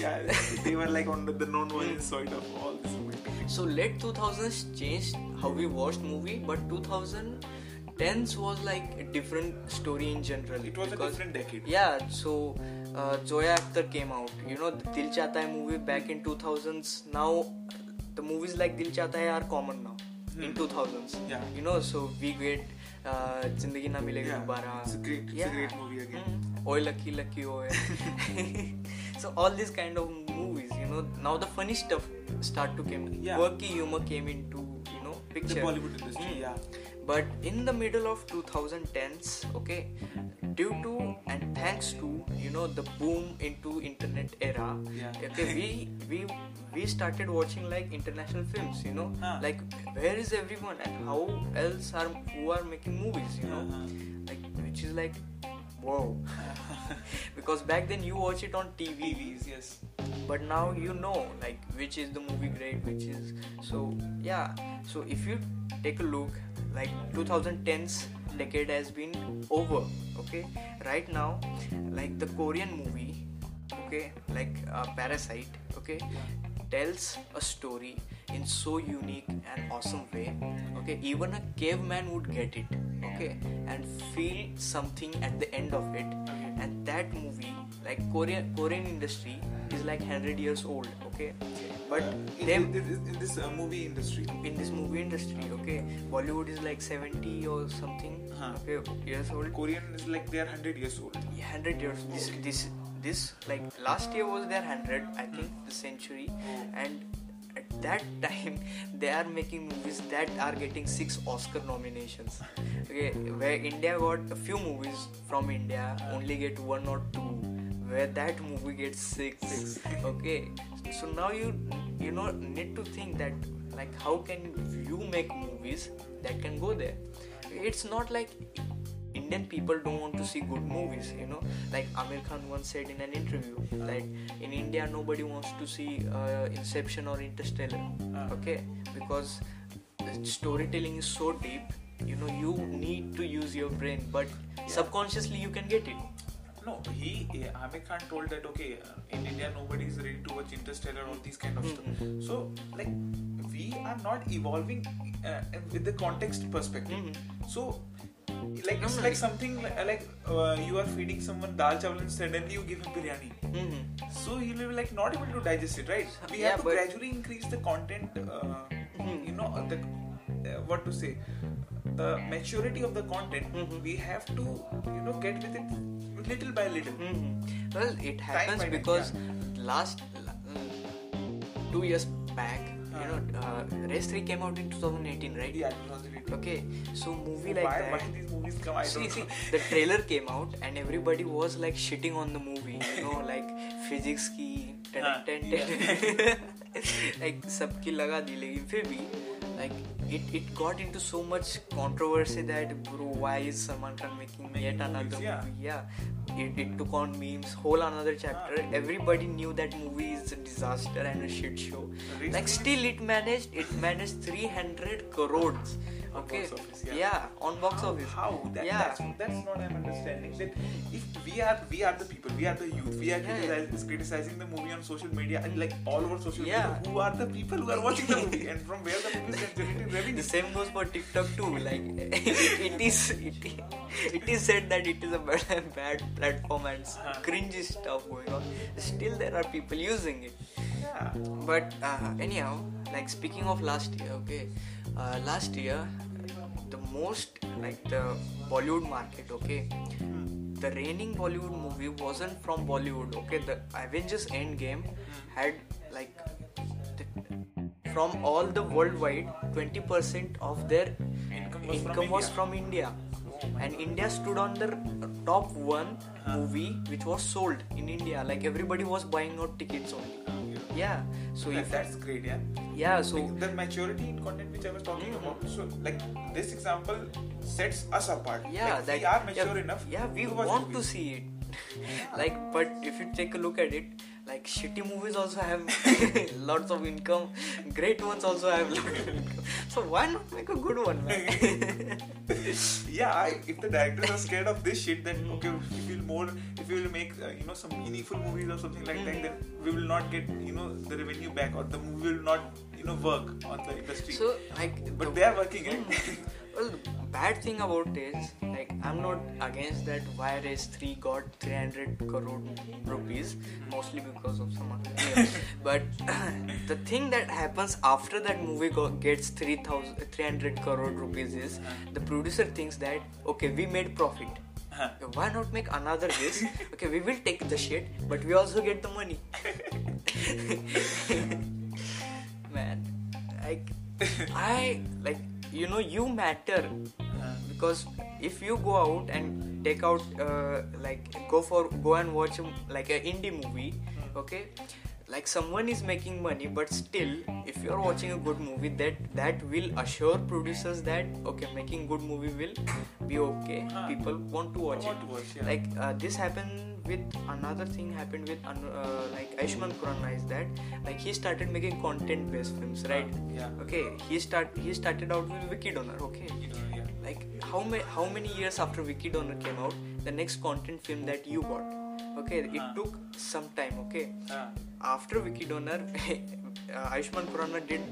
Speaker 2: yeah, they were like on the, the non-violent side of all this things.
Speaker 1: so late 2000s changed how we watched movie, but 2010s was like a different story in general.
Speaker 2: It was a different decade.
Speaker 1: Yeah, so uh, Zoya Akhtar came out. You know, the Dil Chahta Hai movie back in 2000s. Now, the movies like Dil Chahta Hai are common now hmm. in
Speaker 2: Hmm.
Speaker 1: 2000s.
Speaker 2: Yeah.
Speaker 1: You know, so we uh,
Speaker 2: a great- it's a great movie again.
Speaker 1: Mm. Oi Lucky Lucky Oi. so all these kind of movies, you know, now the funny stuff start to came
Speaker 2: Yeah.
Speaker 1: Quirky humor came into you know picture The.
Speaker 2: Bollywood industry,
Speaker 1: Mm.
Speaker 2: yeah.
Speaker 1: But in the middle of 2010s, okay, due to and thanks to you know the boom into internet era,
Speaker 2: Yeah.
Speaker 1: okay, we we we started watching like international films, you know,
Speaker 2: Huh.
Speaker 1: like where is everyone and how else are who are making movies, you know,
Speaker 2: Uh-huh.
Speaker 1: like which is like wow, because back then you watch it on TV,
Speaker 2: TVs, yes.
Speaker 1: but now you know like which is the movie great which is so yeah so if you take a look like 2010's decade has been over okay? Right now like the korean movie okay? Like uh, parasite okay? Tells a story in so unique and awesome way okay? Even a caveman would get it okay? And feel something at the end of it. And that movie like korean korean industry is like 100 years old okay but
Speaker 2: in,
Speaker 1: them
Speaker 2: in, this uh, movie industry.
Speaker 1: in this movie industry okay bollywood is like 70 or something
Speaker 2: Huh.
Speaker 1: okay years old.
Speaker 2: Korean is like they are hundred years old.
Speaker 1: yeah, 100 years this this this like last year was their 100 i think the century. And at that time they are making movies that are getting six oscar nominations. Okay where india got a few movies from india only get one or two where that movie gets six, okay so now you you know need to think that like how can you make movies that can go there it's not like Indian people don't want to see good movies, you know. Like Aamir Khan once said in an interview, like in India nobody wants to see uh, Inception or Interstellar,
Speaker 2: Ah.
Speaker 1: okay, because the storytelling is so deep. You know, you need to use your brain, but subconsciously you can get it.
Speaker 2: No, he uh, Aamir Khan told that okay, uh, in India nobody is ready to watch Interstellar or these kind of
Speaker 1: Mm-hmm.
Speaker 2: stuff. So like we are not evolving uh, with the context perspective.
Speaker 1: Mhm.
Speaker 2: So like it's like something like, like uh, you are feeding someone dal chawal and suddenly you give him biryani.
Speaker 1: Mhm.
Speaker 2: So he will be like not able to digest it, right? We
Speaker 1: Yeah,
Speaker 2: have to gradually increase the content. Uh,
Speaker 1: Mhm.
Speaker 2: You know the uh, what to say, the maturity of the content.
Speaker 1: Mhm.
Speaker 2: We have to you know get with it little by little.
Speaker 1: Mhm. Well, it happens
Speaker 2: by time,
Speaker 1: because last mm, two years back, you know, uh, Race 3 came out in 2018, right?
Speaker 2: Yeah, 2008.
Speaker 1: Okay, so movie like
Speaker 2: why,
Speaker 1: that.
Speaker 2: why these movies come? I
Speaker 1: see,
Speaker 2: don't
Speaker 1: see,
Speaker 2: know.
Speaker 1: the trailer came out and everybody was like shitting on the movie, you know, like physics की ten,
Speaker 2: हाँ,
Speaker 1: ten,
Speaker 2: yeah.
Speaker 1: ten. like सबकी लगा दी लेकिन फिर भी like it it got into so much controversy that bro why is Salman Khan making yet another
Speaker 2: yeah.
Speaker 1: movie? yeah. It, it took on memes whole another chapter. Everybody knew that movie is a disaster and a shit show. Like still it managed it managed 300 crores
Speaker 2: On
Speaker 1: okay
Speaker 2: box office, yeah.
Speaker 1: on box
Speaker 2: how,
Speaker 1: office
Speaker 2: How? That,
Speaker 1: yeah
Speaker 2: That's, that's not I'm understanding. That if we are we are the people, we are the youth, we are
Speaker 1: Yeah, yeah.
Speaker 2: criticizing, criticizing the movie on social media and like all over social
Speaker 1: Yeah.
Speaker 2: media. Who are the people who are watching the movie and from where the movie is generating revenue?
Speaker 1: the same goes for tiktok too like it, is it, it is said that it is a bad, bad platform and
Speaker 2: Uh-huh.
Speaker 1: cringy stuff going on still there are people using it
Speaker 2: Yeah.
Speaker 1: but uh, anyhow like speaking of last year okay uh, last year the most like the bollywood market okay the reigning bollywood movie wasn't from bollywood okay the avengers endgame had like the, from all the worldwide 20% of their
Speaker 2: Income was from
Speaker 1: was
Speaker 2: India.
Speaker 1: from india. And india stood on the top one movie which was sold in india. Like everybody was buying out tickets only yeah so
Speaker 2: That,
Speaker 1: if
Speaker 2: that's great, yeah.
Speaker 1: yeah so
Speaker 2: like the maturity in content which I was talking
Speaker 1: Mhm.
Speaker 2: about. So like this example sets us apart.
Speaker 1: yeah
Speaker 2: like,
Speaker 1: that
Speaker 2: we are mature
Speaker 1: yeah,
Speaker 2: enough.
Speaker 1: yeah we want to see it like but if you take a look at it like shitty movies also have lots of income. Great ones also have lots of income. So why not make a good one man?
Speaker 2: Yeah, I, if the directors are scared of this shit, then okay, if we'll more, if we will make uh, you know some meaningful movies or something like that, then mm-hmm. we will not get you know the revenue back or the movie will not you know work on the industry.
Speaker 1: so like
Speaker 2: but
Speaker 1: the-
Speaker 2: they are working, right?
Speaker 1: Well the bad thing about is like i'm not against that why race 3 got 300 crore rupees mostly because of some other but the thing that happens after that movie go- gets 3000 300 crore rupees is uh-huh. the producer thinks that okay we made profit.
Speaker 2: Huh.
Speaker 1: why not make another this? Okay we will take the shit but we also get the money. Man like i like you know you matter. Because if you go out and take out uh, like go for go and watch a, like an indie movie okay like someone is making money but still if you are watching a good movie that that will assure producers that okay making good movie will be okay
Speaker 2: Huh.
Speaker 1: people want to watch
Speaker 2: want
Speaker 1: it
Speaker 2: to watch, yeah.
Speaker 1: like uh, this happened with another thing happened with uh, like Ayushmann Khurrana is that like he started making content based films right
Speaker 2: yeah.
Speaker 1: okay he start he started out with Vicky Donor okay
Speaker 2: You know, yeah.
Speaker 1: like how many how many years after Vicky Donor came out the next content film that you got Okay, it
Speaker 2: Ah.
Speaker 1: took some time. Okay,
Speaker 2: Ah.
Speaker 1: after Vicky Donor, uh, Ayushmann Khurrana did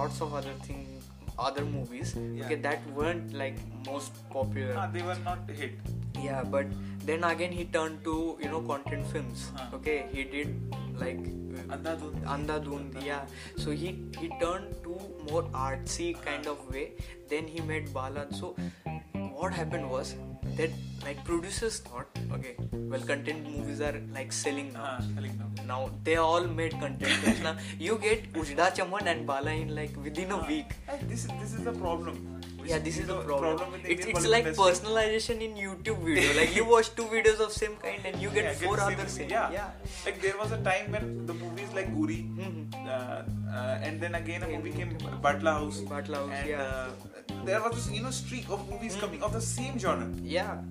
Speaker 1: lots of other things, other movies.
Speaker 2: Yeah.
Speaker 1: Okay, that weren't like most popular.
Speaker 2: Ah, they were not hit.
Speaker 1: Yeah, but then again he turned to you know content films. Okay, he did like
Speaker 2: Andhadhun.
Speaker 1: Andhadhun. Yeah, so he he turned to more artsy kind of way. Then he made Bala. So what happened was that like producers thought, okay, well, content movies are like selling now.
Speaker 2: Ah, selling now.
Speaker 1: Now they all made content now you get Ujda Chaman and Bala in like within a week.
Speaker 2: This is this is the problem.
Speaker 1: Yeah, this is the problem.
Speaker 2: with
Speaker 1: it's it's like
Speaker 2: industry.
Speaker 1: personalization in YouTube video. like you watch two videos of same kind and you get
Speaker 2: Yeah,
Speaker 1: four
Speaker 2: the same
Speaker 1: other same.
Speaker 2: Yeah.
Speaker 1: yeah.
Speaker 2: Like there was a time when the movies like Uri,
Speaker 1: Mhm.
Speaker 2: uh, uh, and then again a movie came Batla House.
Speaker 1: Batla House,
Speaker 2: and,
Speaker 1: yeah.
Speaker 2: Uh, there was this you know streak of movies
Speaker 1: Mhm.
Speaker 2: coming of the same genre.
Speaker 1: Yeah,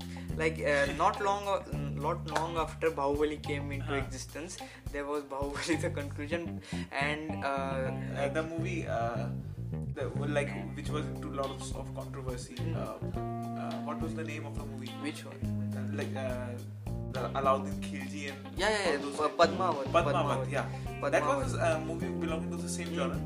Speaker 1: like uh, not long, uh, not long after Bahubali came into
Speaker 2: Huh.
Speaker 1: existence, there was Bahubali the conclusion, and uh,
Speaker 2: Uh, the movie, uh, the, like which was into lots of controversy.
Speaker 1: Mhm.
Speaker 2: Uh, uh, what was the name of the movie?
Speaker 1: which one?
Speaker 2: Uh, like uh, the Alauddin Khilji and
Speaker 1: Yeah, yeah, yeah,
Speaker 2: like-
Speaker 1: Padmavat,
Speaker 2: Padmavat,
Speaker 1: Padmavat.
Speaker 2: yeah. That was a movie belonging to the same
Speaker 1: Mhm.
Speaker 2: genre.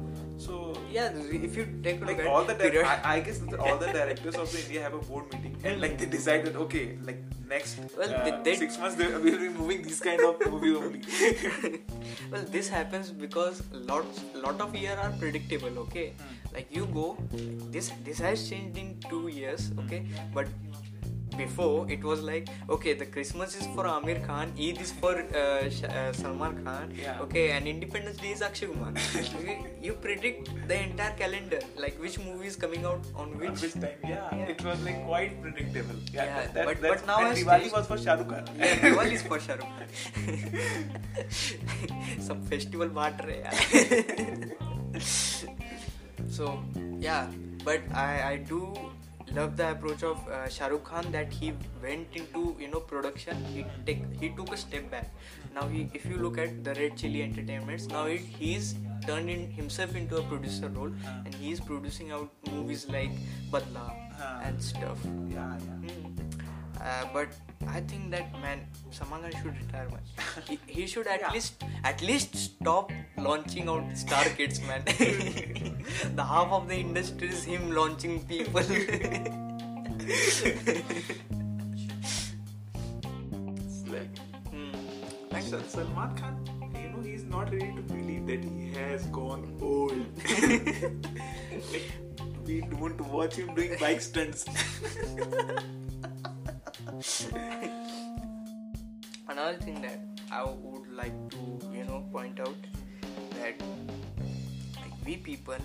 Speaker 2: So
Speaker 1: Yeah, if you take a look
Speaker 2: like
Speaker 1: at
Speaker 2: all the di- I, I guess that all the directors of the India have a board meeting and like they decided okay like next
Speaker 1: Well,
Speaker 2: uh,
Speaker 1: they-
Speaker 2: six months they will be moving these kind of movies only.
Speaker 1: well this happens because lots lot of year are predictable okay
Speaker 2: Hmm.
Speaker 1: like you go this this has changed in two years okay but before it was like okay the christmas is for aamir khan eid is for uh, Sh- uh, salman khan
Speaker 2: yeah.
Speaker 1: okay and independence day is akshay kumar you predict the entire calendar like which movie is coming out on which,
Speaker 2: which time yeah.
Speaker 1: yeah.
Speaker 2: it was like quite predictable yeah,
Speaker 1: yeah.
Speaker 2: That,
Speaker 1: but, but now
Speaker 2: and diwali was for shahrukh khan
Speaker 1: yeah diwali is for shahrukh khan some festival matter, so yeah but i i do love the approach of uh, Shah Rukh Khan that he went into you know production. He take he took a step back. Now he if you look at the Red Chili Entertainments, now it, he's turned in himself into a producer role
Speaker 2: Uh.
Speaker 1: and he's producing out movies like Badla
Speaker 2: Uh.
Speaker 1: and stuff.
Speaker 2: Yeah, yeah.
Speaker 1: Hmm. Uh, but I think that man, Salman should retire, man. He, he should at
Speaker 2: Yeah.
Speaker 1: least at least stop launching out Star Kids, man. the half of the industry is him launching people.
Speaker 2: It's like
Speaker 1: Hmm. And-
Speaker 2: Sal- Salman Khan, you know, he's not ready to believe that he has gone old. like, we don't watch him doing bike stunts.
Speaker 1: Another thing that I would like to, you know, point out that like we people,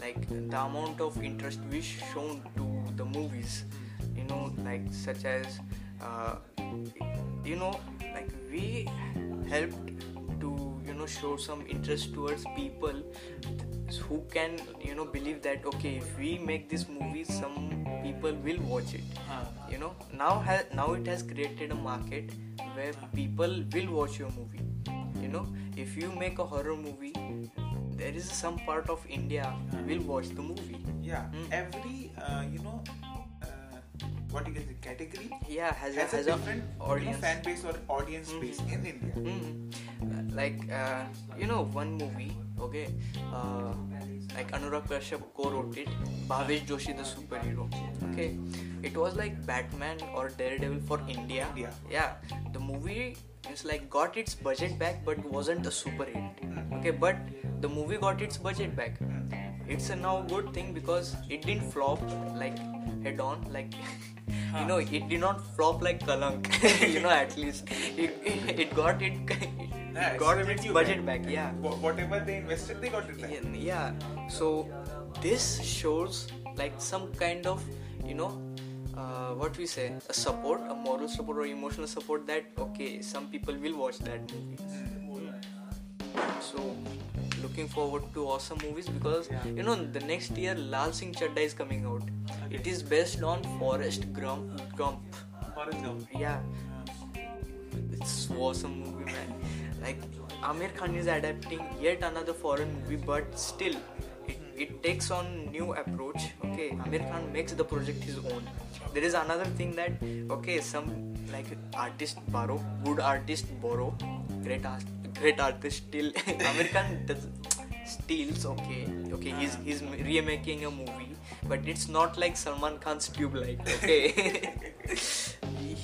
Speaker 1: like the amount of interest we shown to the movies, you know, like such as, uh, you know, like we helped to, you know, show some interest towards people who can, you know, believe that okay, if we make this movie, some people will watch it you know now ha- now it has created a market where people will watch your movie you know if you make a horror movie there is some part of india will watch the movie
Speaker 2: Yeah,
Speaker 1: Hmm.
Speaker 2: every, uh, you know, uh, what you say, category
Speaker 1: yeah has,
Speaker 2: has,
Speaker 1: a, has
Speaker 2: a different
Speaker 1: audience
Speaker 2: You know, fan base or audience
Speaker 1: Mhm.
Speaker 2: base in India.
Speaker 1: Mhm. like uh, you know one movie okay like Anurag Kashyap co-wrote Bhavesh Joshi the superhero okay it was like Batman और Daredevil for
Speaker 2: India
Speaker 1: या the movie is like got its budget back but was the super hit okay but the movie got its budget back it's a now good thing because it didn't flop like head on like you know it did not flop like Kalank you know at least it got it
Speaker 2: Yeah,
Speaker 1: got its budget
Speaker 2: back.
Speaker 1: back yeah.
Speaker 2: Wha- Whatever they invested, they got it back.
Speaker 1: yeah, yeah. So this shows like some kind of you know uh, what we say a support a moral support or emotional support that okay some people will watch that movie. So looking forward to awesome movies because
Speaker 2: Yeah.
Speaker 1: you know the next year lal singh chadda is coming out. It is based on Forrest Gump. Gump
Speaker 2: Forrest Gump.
Speaker 1: yeah. It's awesome movie man like aamir khan is adapting yet another foreign movie but still it, it takes on new approach okay aamir khan makes the project his own there is another thing that okay some like artist borrow, good artist borrow, great art, great artist still. Aamir Khan does steals. Okay, okay, he's he's remaking a movie, but it's not like Salman Khan's tube light. Okay,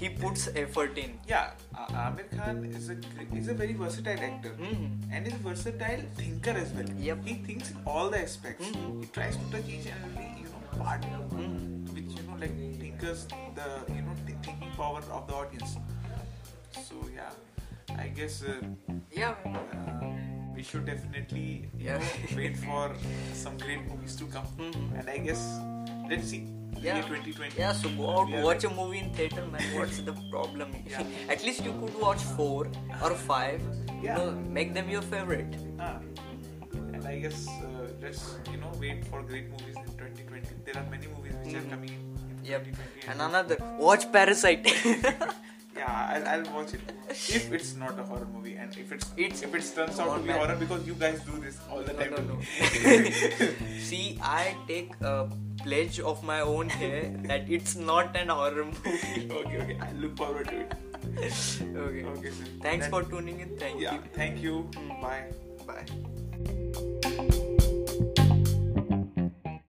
Speaker 1: he puts effort in.
Speaker 2: Yeah, uh, Aamir Khan is a is a very versatile actor
Speaker 1: Mhm.
Speaker 2: and is a versatile thinker as well.
Speaker 1: Yep.
Speaker 2: He thinks in all the aspects.
Speaker 1: Mhm.
Speaker 2: He tries to touch each and every you know part,
Speaker 1: Mhm.
Speaker 2: which you know like tinkers the you know th- thinking power of the audience. So yeah, I guess. Uh,
Speaker 1: Yeah.
Speaker 2: uh, we should definitely you
Speaker 1: Yeah.
Speaker 2: know, wait for some great movies to come.
Speaker 1: Mhm.
Speaker 2: And I guess let's see.
Speaker 1: Yeah.
Speaker 2: 2020.
Speaker 1: Yeah, so go out,
Speaker 2: are
Speaker 1: watch a movie in theater, man. What's the problem?
Speaker 2: Yeah.
Speaker 1: At least you could watch four or five.
Speaker 2: Yeah.
Speaker 1: You know, make them your favorite.
Speaker 2: Ah. And I guess uh, let's you know wait for great movies in 2020. There are many movies which are
Speaker 1: Mhm.
Speaker 2: coming in, in
Speaker 1: Yep.
Speaker 2: 2020.
Speaker 1: And another, watch Parasite.
Speaker 2: yeah, I'll, I'll watch it if it's not a horror movie and if it's,
Speaker 1: It's-
Speaker 2: if it turns out
Speaker 1: Oh,
Speaker 2: to be horror because you guys do this all the
Speaker 1: No,
Speaker 2: time.
Speaker 1: no, no. See, I take a pledge of my own here that it's not an horror movie.
Speaker 2: okay, okay. I look forward to it.
Speaker 1: okay.
Speaker 2: Okay, sir.
Speaker 1: Thanks
Speaker 2: That-
Speaker 1: for tuning in. Thank
Speaker 2: Yeah,
Speaker 1: you.
Speaker 2: thank you.
Speaker 1: Mm.
Speaker 2: Bye.
Speaker 1: Bye.